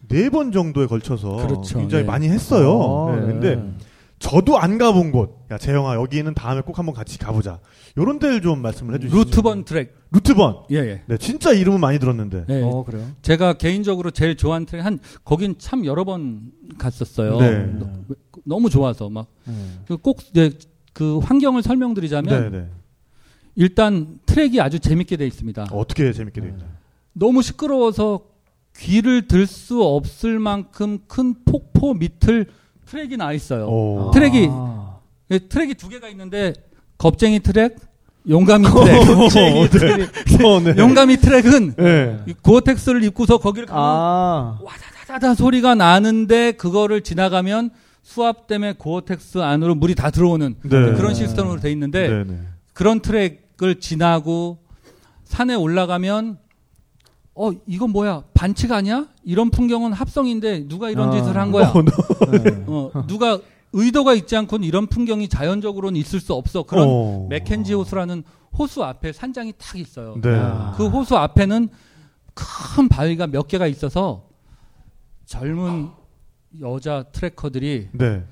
네 번 정도에 걸쳐서 그렇죠. 굉장히 네. 많이 했어요. 아, 네, 네. 근데 저도 안 가본 곳. 야, 재영아, 여기는 다음에 꼭 한번 같이 가보자. 요런 데를 좀 말씀을 해주시죠. 루트번 트랙. 루트번. 예, 예. 네, 진짜 이름은 많이 들었는데. 네. 어 그래요? 제가 개인적으로 제일 좋아하는 트랙 한 거긴 참 여러 번 갔었어요. 네. 너- 너무 좋아서 막 네. 꼭 네, 그 환경을 설명드리자면 네, 네. 일단 트랙이 아주 재밌게 돼 있습니다. 어떻게 재밌게 돼 있나. 너무 시끄러워서 귀를 들 수 없을 만큼 큰 폭포 밑을 트랙이 나 있어요. 오. 트랙이- 아. 예, 트랙이 두 개가 있는데 겁쟁이 트랙, 용감이 트랙. 어, *laughs* 네. 어, 네. 용감이 트랙은 네. 이 고어텍스를 입고서 거기를 가면 아. 와다다다다 소리가 나는데 그거를 지나가면 수압 때문에 고어텍스 안으로 물이 다 들어오는 네. 그런 시스템으로 돼 있는데 네, 네. 그런 트랙을 지나고 산에 올라가면 어 이건 뭐야 반칙 아니야? 이런 풍경은 합성인데 누가 이런 아. 짓을 한 거야? 어, 너- 네. 어, 누가 의도가 있지 않고는 이런 풍경이 자연적으로는 있을 수 없어. 그런 어. 맥켄지 호수라는 호수 앞에 산장이 탁 있어요. 네. 아. 그 호수 앞에는 큰 바위가 몇 개가 있어서 젊은 여자 트래커들이 네.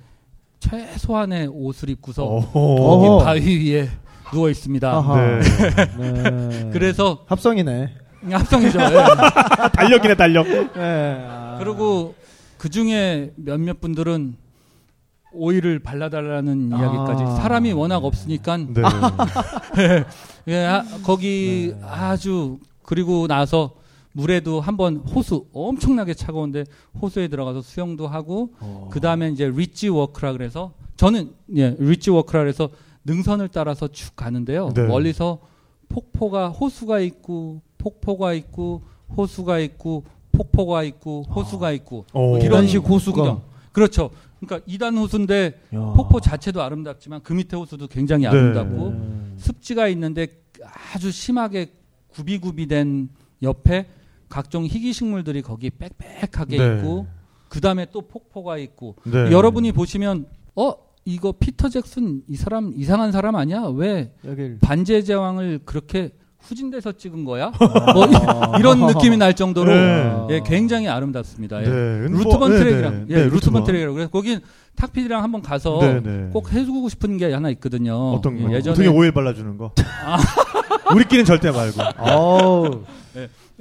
최소한의 옷을 입고서 어. 어허. 바위 위에 누워 있습니다. 네. 네. *laughs* 그래서 합성이네. 합성이죠. 예. *laughs* 달력이네, 달력. 네. 아. 그리고 그 중에 몇몇 분들은 오일을 발라달라는 아. 이야기까지 사람이 워낙 없으니까 네. *laughs* 예, 아, 거기 네. 아주 그리고 나서 물에도 한번 호수 엄청나게 차가운데 호수에 들어가서 수영도 하고 어. 그 다음에 이제 ridge walk라 그래서 저는 예 ridge walk라 그래서 능선을 따라서 쭉 가는데요 네. 멀리서 폭포가 호수가 있고 폭포가 있고 호수가 있고 폭포가 있고 호수가 있고 어. 뭐 이런 이런 식 호수가. 풍경. 그렇죠 그러니까 2단 호수인데 야. 폭포 자체도 아름답지만 그 밑에 호수도 굉장히 네. 아름답고 네. 습지가 있는데 아주 심하게 구비구비된 옆에 각종 희귀 식물들이 거기 빽빽하게 네. 있고 그 다음에 또 폭포가 있고 네. 여러분이 보시면 어 이거 피터 잭슨 이 사람 이상한 사람 아니야 왜 여길 반지의 제왕을 그렇게 후진 데서 찍은 거야 뭐 이- 이런 느낌이 날 정도로 네. 예, 굉장히 아름답습니다 예. 네. 루트번 네, 트랙이랑 네. 예, 네, 루트번 트랙이라고 그래서 거긴 탁피디랑 한번 가서 네, 네. 꼭 해주고 싶은 게 하나 있거든요. 어떤 거? 예, 예전에 등에 오일 발라주는 거. *laughs* 우리끼리는 절대 말고. 어우.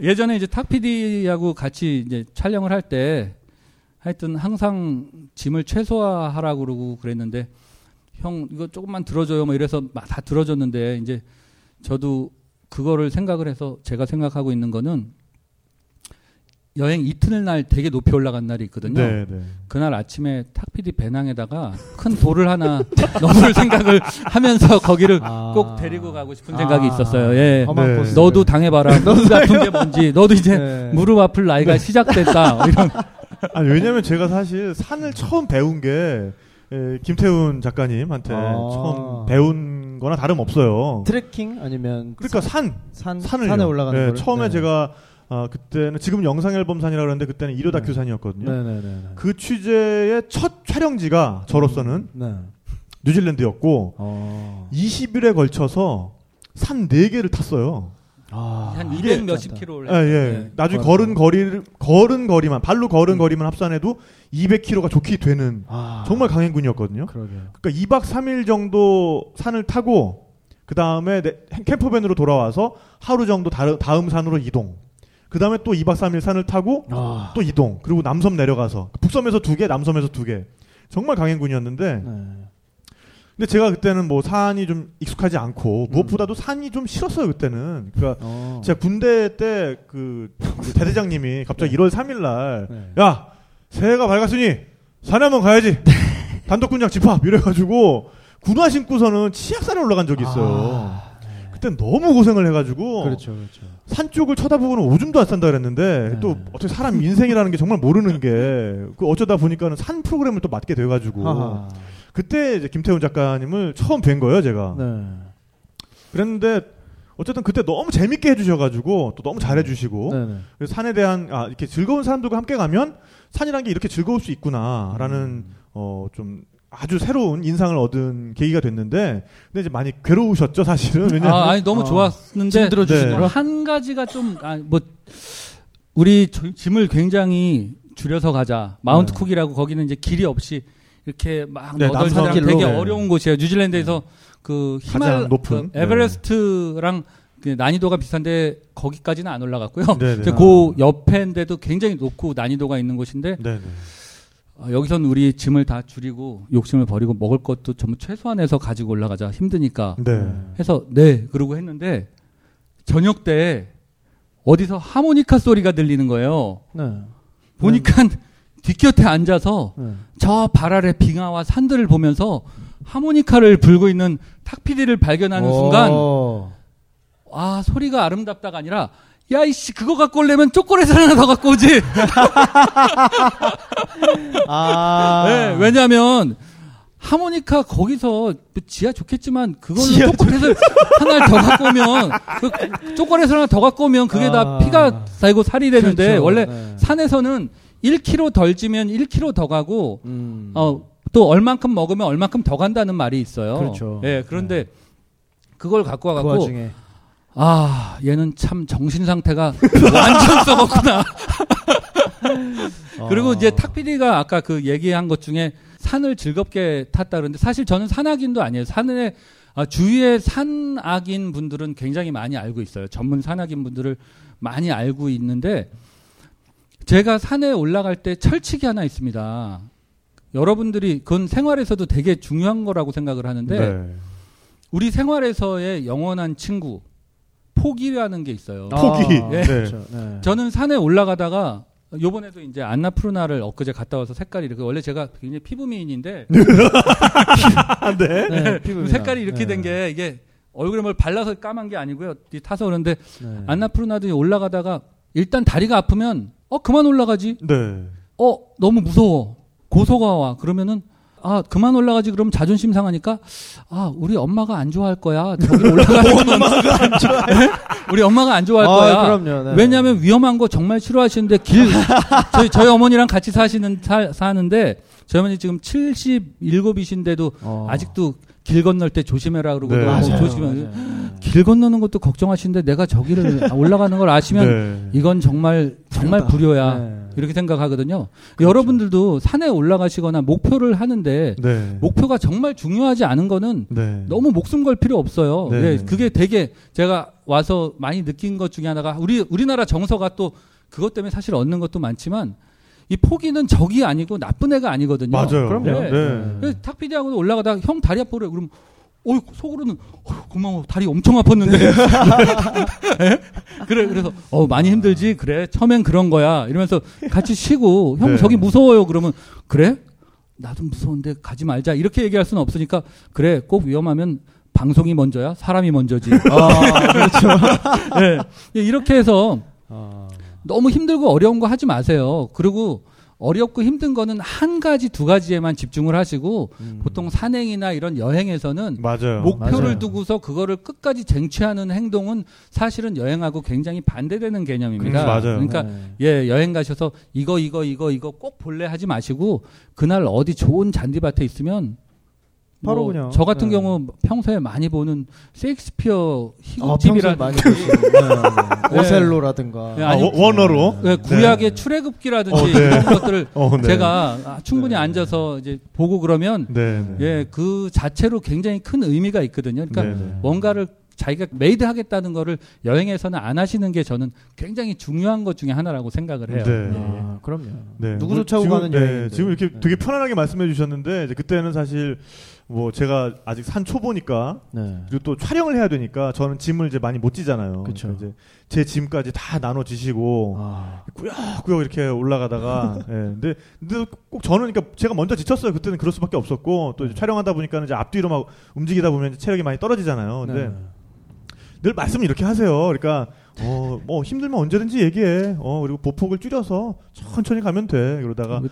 예전에 이제 탁피디하고 같이 이제 촬영을 할 때 하여튼 항상 짐을 최소화하라고 그러고 그랬는데 형 이거 조금만 들어줘요 뭐 이래서 막다 들어줬는데 이제 저도 그거를 생각을 해서 제가 생각하고 있는 거는 여행 이튿날 되게 높이 올라간 날이 있거든요. 네, 네. 그날 아침에 탁피디 배낭에다가 큰 돌을 하나 *laughs* 넣을 생각을 하면서 거기를 아. 꼭 데리고 가고 싶은 생각이 아. 있었어요. 예. 네. 코스. 너도 당해봐라. *laughs* 무릎 아픈 게 뭔지. 너도 이제 네. 무릎 아플 나이가 시작됐다. 이런. 아니, 왜냐면 제가 사실 산을 처음 배운 게 에, 김태훈 작가님한테 아. 처음 배운 거나 다름없어요. 트레킹 아니면 그러니까 산, 산 산을 산에 올라가는 네? 처음에 네. 제가 아, 그때는 지금 영상 앨범 산이라고 그러는데 그때는 이료 다큐 산이었거든요. 네네네. 그 취재의 첫 촬영지가 저로서는 네. 뉴질랜드였고 어. 20일에 걸쳐서 산 4개를 탔어요. 아. 한 이게 200 몇십 킬로를. 예, 예. 네. 나중에 맞아. 걸은 거리를 걸은 거리만 발로 걸은 음. 거리만 합산해도 200km가 좋게 되는 아. 정말 강행군이었거든요. 그러게요. 그러니까 2박 3일 정도 산을 타고 그 다음에 캠퍼밴으로 돌아와서 하루 정도 다른, 다음 산으로 이동. 그 다음에 또 2박 3일 산을 타고 아. 또 이동. 그리고 남섬 내려가서 북섬에서 두 개, 남섬에서 두 개. 정말 강행군이었는데 네. 근데 제가 그때는 뭐 산이 좀 익숙하지 않고 무엇보다도 산이 좀 싫었어요 그때는. 그러니까 어. 제가 군대 때 그 대대장님이 *laughs* 갑자기 1월 3일 날 네. 야, 새해가 밝았으니 산에 한번 가야지. *laughs* 단독군장 집합 이래가지고 군화 신고서는 치악산에 올라간 적이 있어요. 아, 네. 그때 너무 고생을 해가지고 그렇죠, 그렇죠. 산 쪽을 쳐다보고는 오줌도 안 싼다 그랬는데 네. 또 어떻게 사람 인생이라는 게 정말 모르는 게 *laughs* 그 어쩌다 보니까는 산 프로그램을 또 맡게 돼가지고 하하. 그때 이제 김태훈 작가님을 처음 뵌 거예요 제가. 네. 그랬는데 어쨌든 그때 너무 재밌게 해주셔가지고 또 너무 잘해주시고 네, 네. 그래서 산에 대한 아 이렇게 즐거운 사람들과 함께 가면 산이란 게 이렇게 즐거울 수 있구나라는 음. 어좀 아주 새로운 인상을 얻은 계기가 됐는데 근데 이제 많이 괴로우셨죠 사실은 왜냐면 아, 아니 너무 어, 좋았는데 힘들어 네. 주시더라. 한 가지가 좀뭐 우리 저- 짐을 굉장히 줄여서 가자 마운트 네. 쿡이라고 거기는 이제 길이 없이 이렇게 막 네, 너덜너덜 남산길로. 되게 네. 어려운 곳이에요. 뉴질랜드에서 그 가장 히말 높은, 그 에베레스트랑 그 난이도가 비슷한데 거기까지는 안 올라갔고요. 네네. 이제 그 옆에인데도 굉장히 높고 난이도가 있는 곳인데 네네. 어, 여기선 우리 짐을 다 줄이고 욕심을 버리고 먹을 것도 전부 최소한해서 가지고 올라가자 힘드니까 네. 해서 네 그러고 했는데 저녁 때 어디서 하모니카 소리가 들리는 거예요. 네. 보니까 뒷곁에 앉아서 네. 저발 아래 빙하와 산들을 보면서 하모니카를 불고 있는 탁피디를 발견하는 순간 오. 아 소리가 아름답다가 아니라 야 이씨 그거 갖고 오려면 초콜릿을 하나 더 갖고 오지. *laughs* 아. 네, 왜냐하면 하모니카 거기서 뭐 지하 좋겠지만 그걸로 지하 초콜릿을 하나 더 갖고 오면 그 초콜릿을 하나 더 갖고 오면 그게 다 아. 피가 쌓이고 살이 되는데 그렇죠. 원래 네. 산에서는 1kg 덜 찌면 1kg 더 가고 음. 어, 또 얼만큼 먹으면 얼만큼 더 간다는 말이 있어요. 그렇죠. 예, 그런데 그걸 갖고 그 와갖고 와중에 아 얘는 참 정신 상태가 *laughs* 완전 썩었구나. *laughs* 그리고 어. 이제 탁피디가 아까 그 얘기한 것 중에 산을 즐겁게 탔다 그러는데 사실 저는 산악인도 아니에요. 산에 아, 주위에 산악인 분들은 굉장히 많이 알고 있어요. 전문 산악인 분들을 많이 알고 있는데 제가 산에 올라갈 때 철칙이 하나 있습니다. 여러분들이 그건 생활에서도 되게 중요한 거라고 생각을 하는데 네. 우리 생활에서의 영원한 친구 포기라는 게 있어요. 포기. 아, 네. 그렇죠. 네. 저는 산에 올라가다가 요번에도 이제 안나푸르나를 엊그제 갔다 와서 색깔이 이렇게 원래 제가 굉장히 피부 미인인데 아, *laughs* 네. 네, 피부미남. 색깔이 이렇게 네. 된게 이게 얼굴에 뭘 발라서 까만 게 아니고요. 이 타서 그런데 네. 안나푸르나도 올라가다가 일단 다리가 아프면 어 그만 올라가지. 네. 어 너무 무서워. 고소가 와. 그러면은 아 그만 올라가지 그러면 자존심 상하니까 아 우리 엄마가 안 좋아할 거야. 저기 올라가는 *laughs* 건 *laughs* 우리 엄마가 안 좋아할 아, 거야. 그럼요. 네. 왜냐하면 위험한 거 정말 싫어하시는데 길 *laughs* 저희 저희 어머니랑 같이 사시는 사, 사는데 저희 어머니 지금 77이신데도 어. 아직도 길 건널 때 조심해라 그러고 네. 너무 맞아요. 조심해. 맞아요. 길 건너는 것도 걱정하시는데 내가 저기를 *laughs* 올라가는 걸 아시면 네. 이건 정말 정말 불효야. 네. 이렇게 생각하거든요. 그렇죠. 여러분들도 산에 올라가시거나 목표를 하는데 네. 목표가 정말 중요하지 않은 거는 네. 너무 목숨 걸 필요 없어요. 네. 예, 그게 되게 제가 와서 많이 느낀 것 중에 하나가 우리 우리나라 정서가 또 그것 때문에 사실 얻는 것도 많지만 이 포기는 적이 아니고 나쁜 애가 아니거든요. 맞아요. 그럼요. 네. 네. 그래서 탁피디하고는 올라가다가 형 다리 아프래 그럼 어 속으로는 어, 고마워 다리 엄청 아팠는데 예? *laughs* 그래 그래서 어 많이 힘들지 그래 처음엔 그런 거야 이러면서 같이 쉬고 형 네. 저기 무서워요 그러면 그래 나도 무서운데 가지 말자 이렇게 얘기할 수는 없으니까 그래 꼭 위험하면 방송이 먼저야 사람이 먼저지 아, *laughs* 그렇죠. 예. 이렇게 해서 아. 너무 힘들고 어려운 거 하지 마세요 그리고 어렵고 힘든 거는 한 가지 두 가지에만 집중을 하시고 음. 보통 산행이나 이런 여행에서는 맞아요. 목표를 맞아요. 두고서 그거를 끝까지 쟁취하는 행동은 사실은 여행하고 굉장히 반대되는 개념입니다. 음. 그러니까 네. 예 여행 가셔서 이거 이거 이거 이거 꼭 볼래 하지 마시고 그날 어디 좋은 잔디밭에 있으면 바로 뭐 그냥, 저 같은 네. 경우 평소에 많이 보는 셰익스피어 아, 많이 보시는 네. 네. 오셀로라든가 네, 아, 아니, 워- 원어로. 예, 구약의 출애굽기라든지 어, 네. 이런 것들을 *laughs* 어, 네. 제가 아, 충분히 네. 앉아서 이제 보고 그러면 네. 네. 예, 그 자체로 굉장히 큰 의미가 있거든요. 그러니까 네, 네. 뭔가를 자기가 made 하겠다는 거를 여행에서는 안 하시는 게 저는 굉장히 중요한 것 중에 하나라고 생각을 해요. 네. 아, 그럼요. 네. 누구도 뭐 차고 지금, 가는 네, 여행인데. 지금 이렇게 네. 되게 편안하게 말씀해 주셨는데 이제 그때는 사실 뭐 제가 아직 산 초보니까 네. 그리고 또 촬영을 해야 되니까 저는 짐을 이제 많이 못 지잖아요. 그쵸. 그러니까 이제 제 짐까지 다 나눠 지시고 아, 꾸역꾸역 이렇게 올라가다가 *laughs* 예. 근데 근데 꼭 저는 그러니까 제가 먼저 지쳤어요. 그때는 그럴 수밖에 없었고 또 이제 촬영하다 보니까는 이제 앞뒤로 막 움직이다 보면 체력이 많이 떨어지잖아요. 근데 네. 늘 말씀을 이렇게 하세요. 그러니까 어 뭐 힘들면 언제든지 얘기해. 어 그리고 보폭을 줄여서 천천히 가면 돼. 그러다가 그-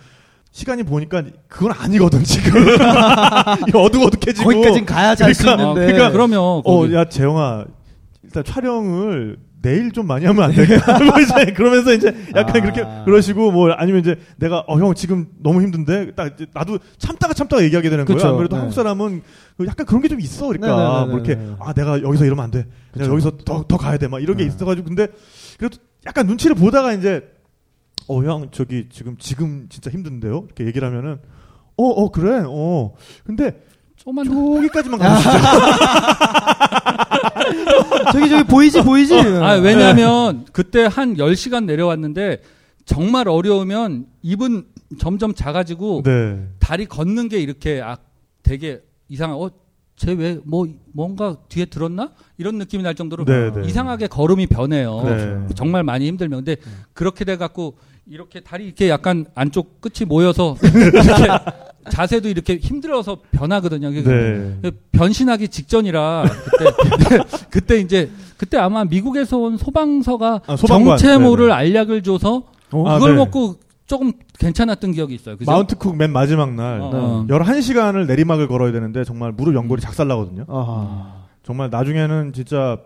시간이 보니까 그건 아니거든 지금. *laughs* 이 어둑어둑해지고. 거기까진 가야 잘수 그러니까- 있는데. 아, 그러니까 그러면 거기- 어, 야, 재영아. 일단 촬영을 내일 좀 많이 하면 안 될까? *laughs* 뭐 이제 그러면서 이제 약간 아. 그렇게 그러시고 뭐 아니면 이제 내가 어, 형 지금 너무 힘든데 딱 이제 나도 참다가 참다가 얘기하게 되는 그쵸. 거야. 아무래도 네. 한국 사람은 그 약간 그런 게 좀 있어. 그러니까 네네네네. 뭐 이렇게 아, 내가 여기서 이러면 안 돼. 내가. 여기서 더, 더 가야 돼. 막 이런 게 네. 있어가지고 근데 그래도 약간 눈치를 보다가 이제 어, 형 저기 지금 지금 진짜 힘든데요? 이렇게 얘기를 하면은 어, 어, 그래. 어. 근데 조금만 저기까지만 가면 진짜 *laughs* 저기 저기 보이지 보이지. 아, 왜냐면 그때 한 10시간 내려왔는데 정말 어려우면 입은 점점 작아지고 네. 다리 걷는 게 이렇게 아, 되게 이상한 어, 쟤 왜 뭐 뭔가 뒤에 들었나? 이런 느낌이 날 정도로 네, 네. 이상하게 걸음이 변해요. 네. 정말 많이 힘들면 근데 그렇게 돼 갖고 이렇게 다리 이렇게 약간 안쪽 끝이 모여서 *laughs* 이렇게 자세도 이렇게 힘들어서 변하거든요. 네. 변신하기 직전이라 그때 *laughs* 그때 이제 그때 아마 미국에서 온 소방서가 아, 소방관. 정체 모를 네네. 알약을 줘서 아, 그걸 네. 먹고 조금 괜찮았던 기억이 있어요. 그죠? 마운트 쿡 맨 마지막 날 어, 어. 11시간을 내리막을 걸어야 되는데 정말 무릎 연골이 작살나거든요. 아하. 정말 나중에는 진짜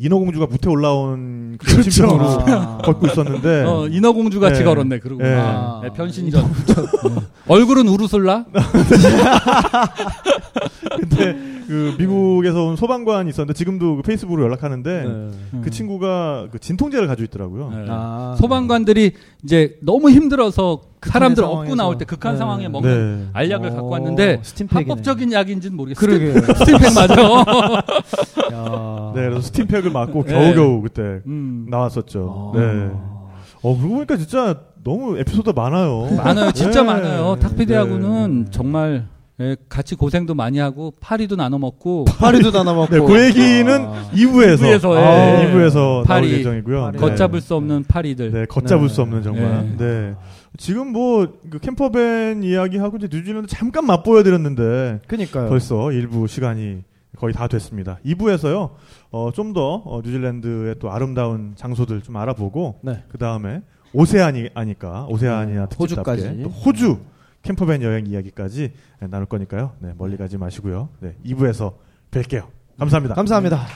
인어공주가 무태 올라온 그런 심정으로 아. 걷고 있었는데 어, 인어공주 같이 네. 걸었네. 그러고 네. 아. 네, 변신전 얼굴은 우르솔라. *laughs* 근데 그 미국에서 온 소방관이 있었는데 지금도 그 페이스북으로 연락하는데 네. 그 친구가 그 진통제를 가지고 있더라고요. 네. 아. 소방관들이 이제 너무 힘들어서 사람들 업고. 나올 때 극한 네. 상황에 먹는 네. 알약을 오, 갖고 왔는데 스팀팩이네. 합법적인 약인지는 모르겠어요. 그러게. 스팀팩 맞아. *laughs* 야. 네, 그래서 스팀팩을 맞고 네. 겨우겨우 그때 음. 나왔었죠. 아. 네. 어, 그러고 보니까 진짜 너무 에피소드 많아요. 많아요. 진짜 네. 많아요. 탁피디하고는 네. 정말 예, 같이 고생도 많이 하고 파리도 나눠 먹고 *laughs* 파리도 다 남았고. 네, 그 얘기는 아. 2부에서, 이부에서, 아, 예. 2부에서 나올 파리, 예정이고요. 파리. 네. 걷잡을 수 없는 파리들. 네, 걷잡을 네. 수 없는 정말. 네. 네. 지금 뭐, 그 캠퍼밴 이야기하고 이제 뉴질랜드 잠깐 맛보여 드렸는데, 그니까요. 벌써 일부 시간이 거의 다 됐습니다. 2부에서요, 어, 좀 더, 어, 뉴질랜드의 또 아름다운 장소들 좀 알아보고, 네. 그 다음에 오세아니, 아니까, 오세아니아 네, 특집답게 호주까지. 또 호주 캠퍼밴 여행 이야기까지 네, 나눌 거니까요. 네, 멀리 가지 마시고요. 네, 2부에서 뵐게요. 감사합니다. 감사합니다.